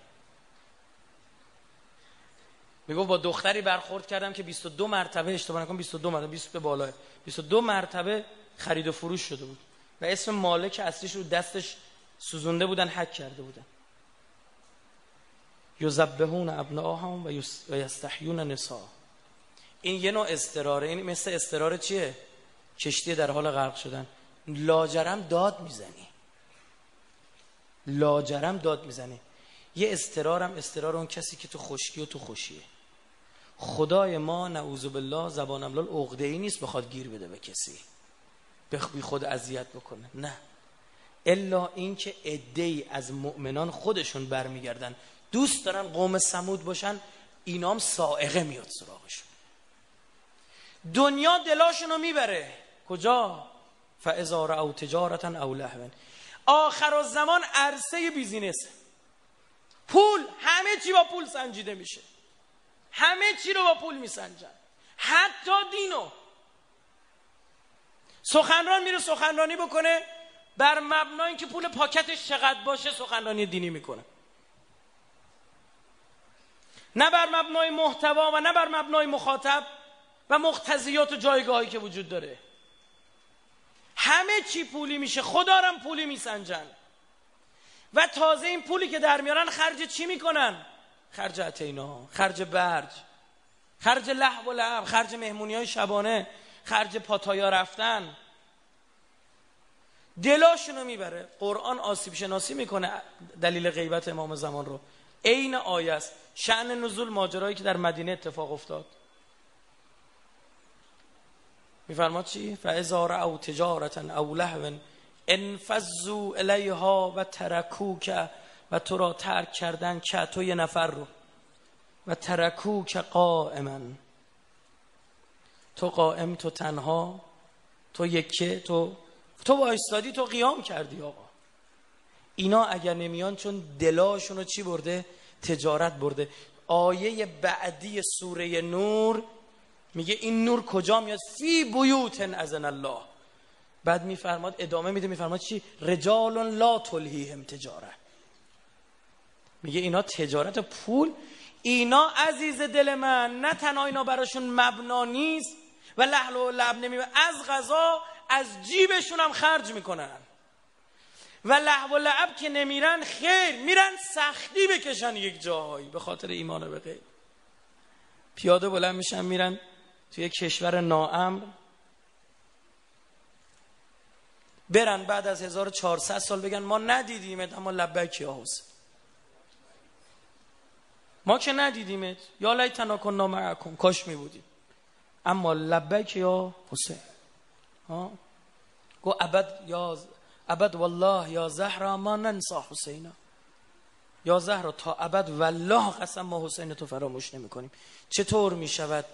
میگه با دختری برخورد کردم که 22 مرتبه اشتباه نکنم 22 مرتبه 20 به بالا. 22 مرتبه خرید و فروش شده بود. و اسم مالک اصلیش رو دستش سوزونده بودن حک کرده بودن. یذبحون ابناءهم و یستحیون نساء این یه نوع استراره این مثل استراره چیه؟ کشتی در حال غرق شدن. لاجرم داد می‌زنی. لاجرم داد می‌زنی یه استرارم استرار اون کسی که تو خشکی و تو خوشیه. خدای ما نعوذ بالله زبان املال عقده ای نیست بخواد گیر بده به کسی. بخوی خود اذیت بکنه. نه. الا اینکه عده از مؤمنان خودشون برمیگردن. دوست دارن قوم سمود باشن اینام سائقه میاد سراغشون. دنیا دلاشون رو می‌بره. کجا؟ فاذا او تجارتا او لهوا آخر زمان عرصه بیزینس. پول همه چی با پول سنجیده میشه. همه چی رو با پول میسنجن. حتی دینو. سخنران میره سخنرانی بکنه بر مبنای اینکه پول پاکتش چقدر باشه سخنرانی دینی می‌کنه. نه بر مبنای محتوا و نه بر مبنای مخاطب و مقتضیات و جایگاهی که وجود داره. همه چی پولی میشه. خدا پولی میسنجن. و تازه این پولی که در میارن خرج چی می‌کنن؟ خرج اتینا خرج برج خرج لحو و لعب خرج مهمونی های شبانه خرج پاتایا رفتن. دلاشونو می‌بره. قرآن آسیب شناسی می‌کنه دلیل غیبت امام زمان رو. عین آیه است. شعن نزول ماجرایی که در مدینه اتفاق افتاد. میفرماد چی؟ فاذا او تجارتا او لهوا انفذوا الیها و ترکوک و تو را ترک کردن که تو یه نفر رو. و ترکوک قائما. تو قائم تو تنها تو یکه تو تو وایستادی تو قیام کردی آقا. اینا اگر نمیان چون دلاشون چی برده؟ تجارت برده. آیه بعدی سوره نور میگه این نور کجا میاد؟ فی بیوت ازن الله. بعد میفرماد ادامه میده میفرماد چی؟ رجال لا تلهیهم تجاره. میگه اینا تجارت پول. اینا عزیز دل من نه تنها اینا براشون مبنا نیست و لحل و لب نمیبن از غذا از جیبشون هم خرج می‌کنن. و لحو و لعب که نمیرن خیر میرن سختی بکشن یک جاهایی به خاطر ایمان به غیر. پیاده بلند میشن میرن توی کشور ناامر برن بعد از 1400 سال بگن ما ندیدیمت اما لبک یا حسین ما که ندیدیمت. یا لیتنا کننا معکم. کاش می بودیم. اما لبک یا حسین ها؟ گو ابد یا ابد والله یا زهرا ما ننسا حسینا. یا زهرا تا ابد والله قسم ما حسین تو فراموش نمی کنیم چطور می شود؟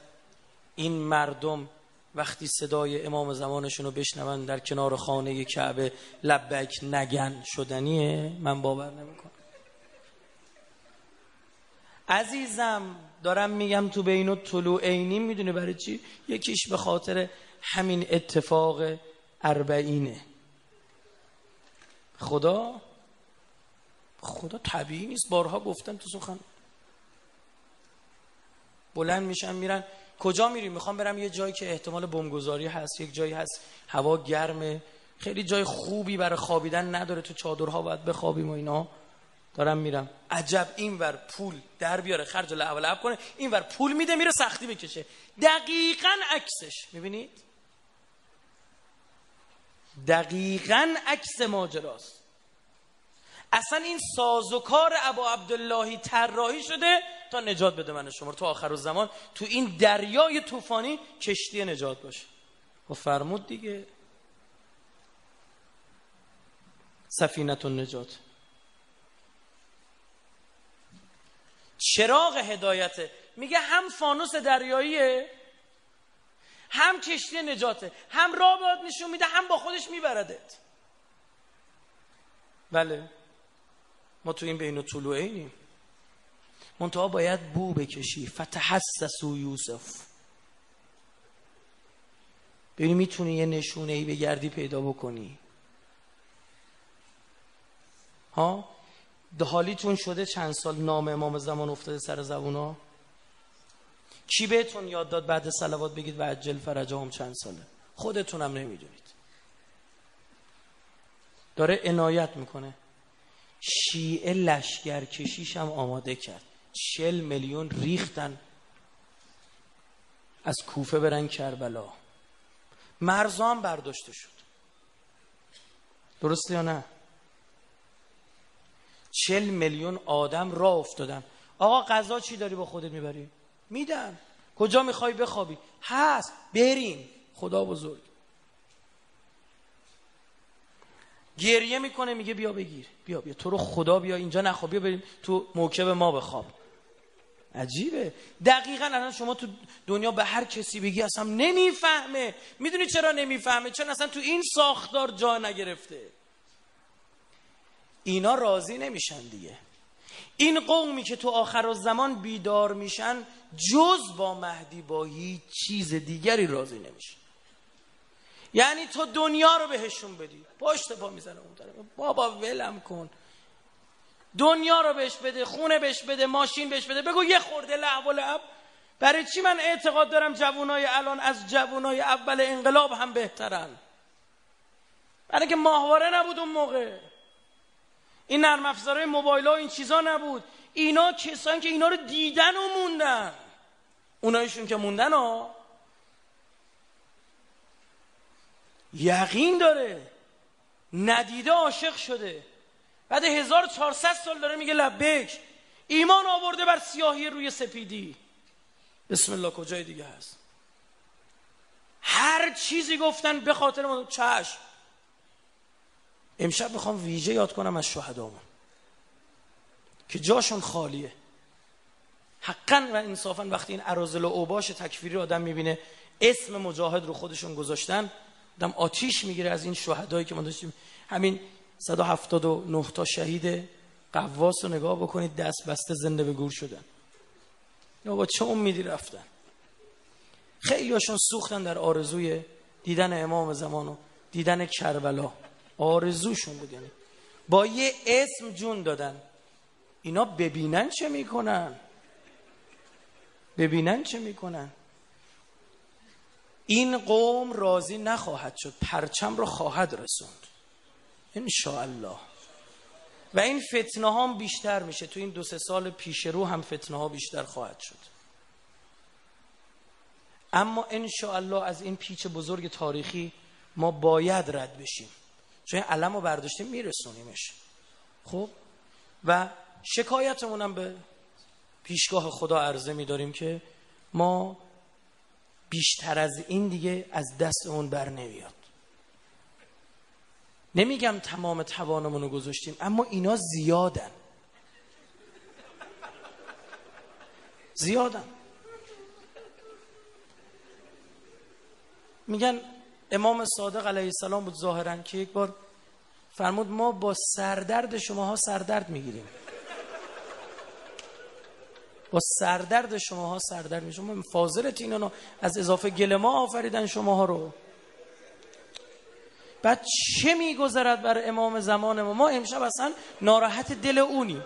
این مردم وقتی صدای امام زمانشون رو بشنون در کنار خانه کعبه لبک نگن شدنیه؟ من باور نمی‌کنم. عزیزم دارم میگم تو بین طلوع عینی می‌دونه برای چی؟ یکیش به خاطر همین اتفاق اربعینه. خدا؟ خدا طبیعی نیست. بارها گفتم تو سخن. بلند میشن میرن. کجا میریم؟ می‌خوام برم یه جایی که احتمال بمبگذاری هست یک جایی هست. هوا گرمه. خیلی جای خوبی برای خوابیدن نداره. تو چادرها باید بخوابیم و اینا. دارم میرم. عجب. اینور پول در بیاره. خرج لعب لعب کنه. اینور پول میده میره سختی بکشه. دقیقا عکسش. می‌بینید؟ دقیقا عکس ماجراست. اصلا این سازوکار ابا عبداللهی طراحی شده. تا نجات بده من شما تو آخر زمان تو این دریای طوفانی کشتی نجات باشه. و فرمود دیگه. سفینت نجات چراغ هدایته میگه هم فانوس دریاییه هم کشتی نجاته هم راه بهت نشون میده هم با خودش میبردت. بله. ما تو این بین طلوعینیم منتها باید بو بکشی. فتحسسو یوسف. ببینی می‌تونی یه نشونه ای بگردی پیدا بکنی. ها؟ حالیتون شده چند سال؟ نام امام زمان افتاده سر زبونا؟ کی بهتون یاد داد بعد سلوات بگید و عجل فرجام چند ساله؟ خودتونم نمی‌دونید. داره عنایت می‌کنه. شیعه لشگر کشیش هم آماده کرد. چل میلیون ریختن. از کوفه برن کربلا. مرزان برداشته شد. درست یا نه؟ چل میلیون آدم را افتادن. آقا غذا چی داری با خودت می‌بری؟ میدن کجا می‌خوای بخوابی؟ هست. بریم. خدا بزرگ. گریه می‌کنه میگه بیا بگیر. بیا بیا. تو رو خدا بیا. اینجا نخواب. بیا بریم تو موکب ما بخواب. عجیبه. دقیقا الان شما تو دنیا به هر کسی بگی اصلا نمی‌فهمه. می‌دونی چرا نمی‌فهمه؟ چون اصلا تو این ساختار جا نگرفته. اینا راضی نمیشن دیگه. این قومی که تو آخر زمان بیدار میشن جز با مهدی با هیچ چیز دیگری راضی نمیشن. یعنی تو دنیا رو بهشون بدی. پشت پا می‌زنه اون طرف. بابا ولم کن. دنیا رو بهش بده خونه بهش بده ماشین بهش بده. بگو یه خورده لعب و لعب. برای چی من اعتقاد دارم جوانای الان از جوانای اول انقلاب هم بهترن؟ برای که ماهواره نبود اون موقع. این نرم افزارهای موبایل ها این چیزا نبود. اینا کسانی که اینا رو دیدن و موندن. اونایشون که موندن ها. یقین داره. ندیده عاشق شده. بعد 1400 سال داره میگه لبک ایمان آورده بر سیاهی روی سپیدی. بسم الله کجای دیگه هست؟ هر چیزی گفتن به خاطر ما. چشم. امشب می‌خوام ویژه یاد کنم از شهدامون. که جاشون خالیه. حقا و انصافا وقتی این ارازل و اوباش تکفیری آدم می‌بینه اسم مجاهد رو خودشون گذاشتن آدم آتیش می‌گیره از این شهدایی که ما داشتیم. همین 179 تا شهید قواس رو نگاه بکنید دست بسته زنده به گور شدن. یا با چه امیدی رفتن؟ خیلی هاشون سوختن در آرزوی دیدن امام زمان و دیدن کربلا. آرزوشون بود یعنی. با یه اسم جون دادن. اینا ببینن چه می‌کنن؟ ببینن چه می‌کنن؟ این قوم راضی نخواهد شد پرچم رو خواهد رسوند. الله و این فتنه ها هم بیشتر میشه. تو این دو سه سال پیش رو هم فتنه ها بیشتر خواهد شد. اما الله از این پیچ بزرگ تاریخی ما باید رد بشیم. چون علم رو برداشتیم میرسونیمش. خب؟ و شکایتمون هم به پیشگاه خدا عرضه میداریم که ما بیشتر از این دیگه از دست اون بر نمیاد. نمیگم تمام توانمون رو گذاشتیم اما اینا زیادن. زیادن. میگن امام صادق علیه السلام بود ظاهرا که یک بار فرمود ما با سردرد شماها سردرد می‌گیریم. با سردرد شماها سردرد ما فاضلت اینا از اضافه گل ما آفریدن شماها رو. بعد چه میگذرد بر امام زمان ما؟ ما امشب اصلا ناراحت دل اونی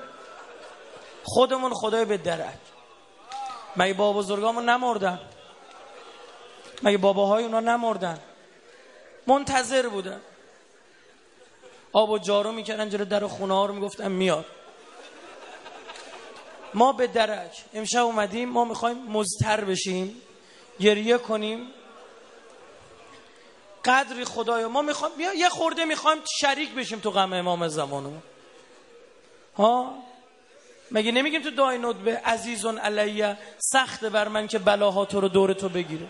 خودمون خدای به درک. مگه بابا بزرگامون نمردن؟ مگه باباهای اونا نمردن؟ منتظر بودن آب و جارو می‌کردن جلو در خونه ها رو می‌گفتن میاد. ما به درک. امشب اومدیم ما می‌خوایم مزتر بشیم گریه کنیم. قدری خدایا ما می‌خوایم یه خورده می‌خوایم شریک بشیم تو غم امام زمانو. ها؟ مگه نمیگیم تو دعای ندبه عزیزون علیه سخت بر من که بلاها تو رو دور تو بگیره.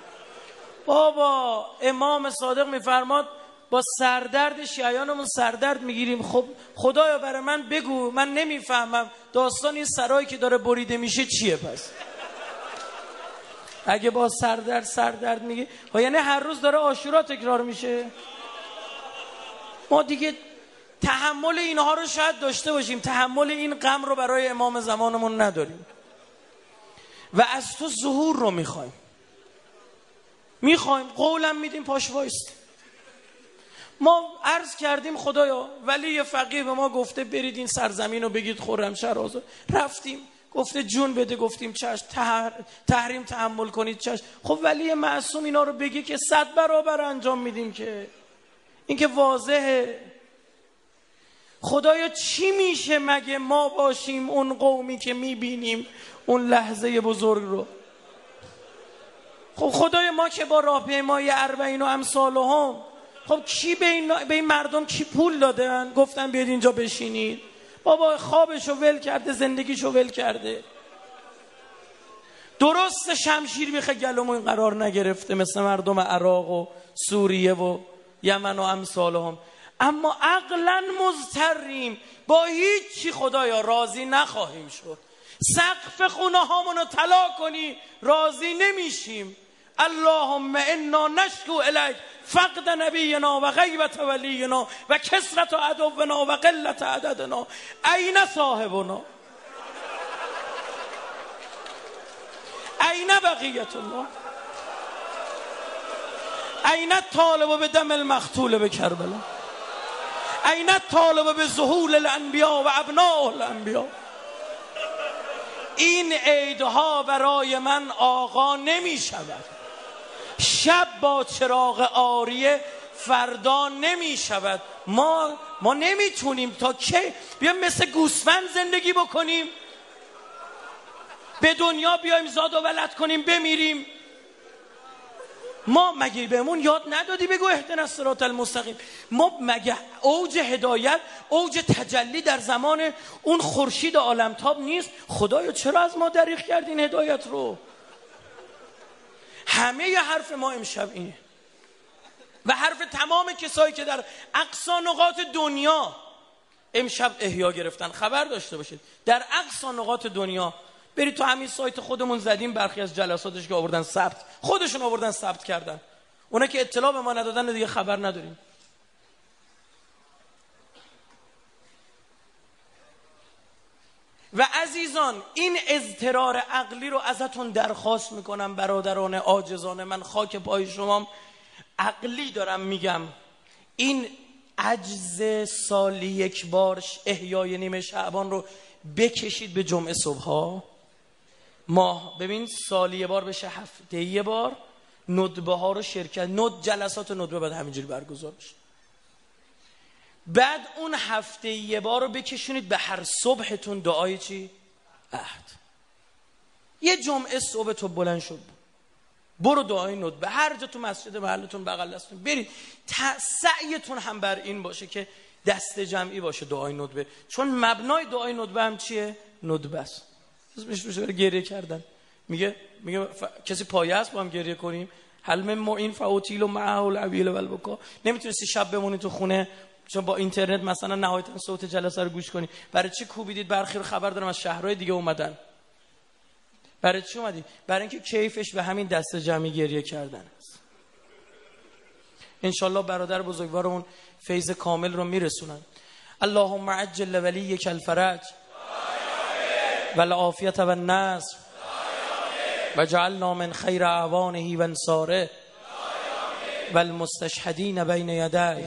بابا امام صادق میفرماد با سردرد شیعیانمون سردرد می‌گیریم. خب خدایا برای من بگو من نمی‌فهمم داستان این سرایی که داره بریده میشه چیه پس؟ اگه با سردرد سردرد میگی. خب یعنی هر روز داره آشورا تکرار میشه. ما دیگه تحمل اینها رو شاید داشته باشیم. تحمل این غم رو برای امام زمانمون نداریم. و از تو ظهور رو می‌خوایم. می‌خوایم. قولم میدیم پاش وایست. ما عرض کردیم خدایا ولی یه فقیه به ما گفته برید این سرزمین رو بگید خورم آزاد رفتیم. گفته جون بده گفتیم چشم تحریم تحمل کنید چشم خب ولی معصوم اینا رو بگی که صد برابر انجام میدیم که. این که واضحه. خدایا چی میشه مگه ما باشیم اون قومی که می‌بینیم اون لحظه بزرگ رو؟ خب خدای ما که با راهپیمایی اربعین و امثال هم خب کی به این, به این مردم کی پول دادن؟ گفتن بیاد اینجا بشینید. بابا خوابشو ول کرده زندگیشو ول کرده. درست شمشیر بیخه گلومون قرار نگرفته مثل مردم عراق و سوریه و یمن و امثال هم. اما عقلا مزتریم با هیچی خدایا راضی نخواهیم شد. سقف خونه هامونو طلا کنی راضی نمیشیم. اللهم انا نشکو الیک فقد نبینا و غیبت ولینا و کسرت عدونا و قلت عددنا. این صاحبنا؟ این بقیت الله این طالب به دم المختول به کربلا این طالب به ظهول الانبیا و ابناء الانبیا این عیدها برای من آقا نمی شود شب با چراغ آریه فردا نمی شود ما ما نمی‌تونیم تا که بیایم مثل گوسفند زندگی بکنیم. به دنیا بیایم زاد و ولد کنیم بمیریم. ما مگه بهمون یاد ندادی بگو اهدنا الصراط المستقیم. ما مگه اوج هدایت اوج تجلی در زمان اون خورشید عالمتاب نیست؟ خدایا چرا از ما دریغ کردین هدایت رو؟ همه ی حرف ما امشب اینه. و حرف تمام کسایی که در اقصا نقاط دنیا امشب احیا گرفتن. خبر داشته باشید. در اقصا نقاط دنیا برید تو همین سایت خودمون زدیم برخی از جلساتش که آوردن ثبت خودشون آوردن ثبت کردن. اونا که اطلاع به ما ندادن دیگه خبر نداریم. و عزیزان این اضطرار عقلی رو ازتون درخواست می‌کنم برادران آجزان من خاک پای شما. عقلی دارم میگم. این عجز سالی یک بار احیای نیمه شعبان رو بکشید به جمعه صبح ها ماه ببین سالی یه بار بشه هفته یه بار ندبه ها رو شرکت ند جلسات ندبه باید همینجوری برگزار بشه. بعد اون هفته یه بار رو بکشونید به هر صبحتون دعای چی؟ عهد. یه جمعه صبح تو بلند شد. برو دعای ندبه هر جا تو مسجد محلتون بغل دستون برید. سعیتون هم بر این باشه که دست جمعی باشه دعای ندبه چون مبنای دعای ندبه هم چیه؟ ندبه است. میشه میشه گریه کردن. میگه میگه کسی پایه است با هم گریه کنیم؟ حل من ما این فوتیل و معه العویل و البکا. نمی‌تونستی شب بمونی تو خونه چون با اینترنت مثلا نهایتا صوت جلسه رو گوش کنی. برای چی کوبیدید؟ برخی رو خبر دارم از شهرهای دیگه اومدن. برای چی اومدی برای اینکه کیفش به همین دست جمعی گریه کردن است. انشالله برادر بزرگوارمون فیض کامل رو میرسونن. اللهم عجل ولیک الفرج و العافیت و النصر و جعلنا من خیر اعوانه و انصاره. و المستشهدین بین یدی.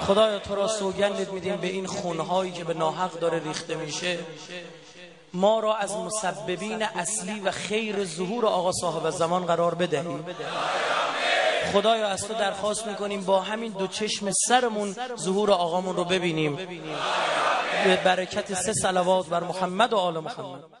خدایا تو را سوگندت میدیم به این خونهایی که به ناحق داره ریخته میشه. ما را از مسببین اصلی و خیر ظهور آقا صاحب زمان قرار بدهی. خدایا از تو درخواست می‌کنیم با همین دو چشم سرمون ظهور آقامون رو ببینیم. به برکت سه صلوات بر محمد و آل محمد.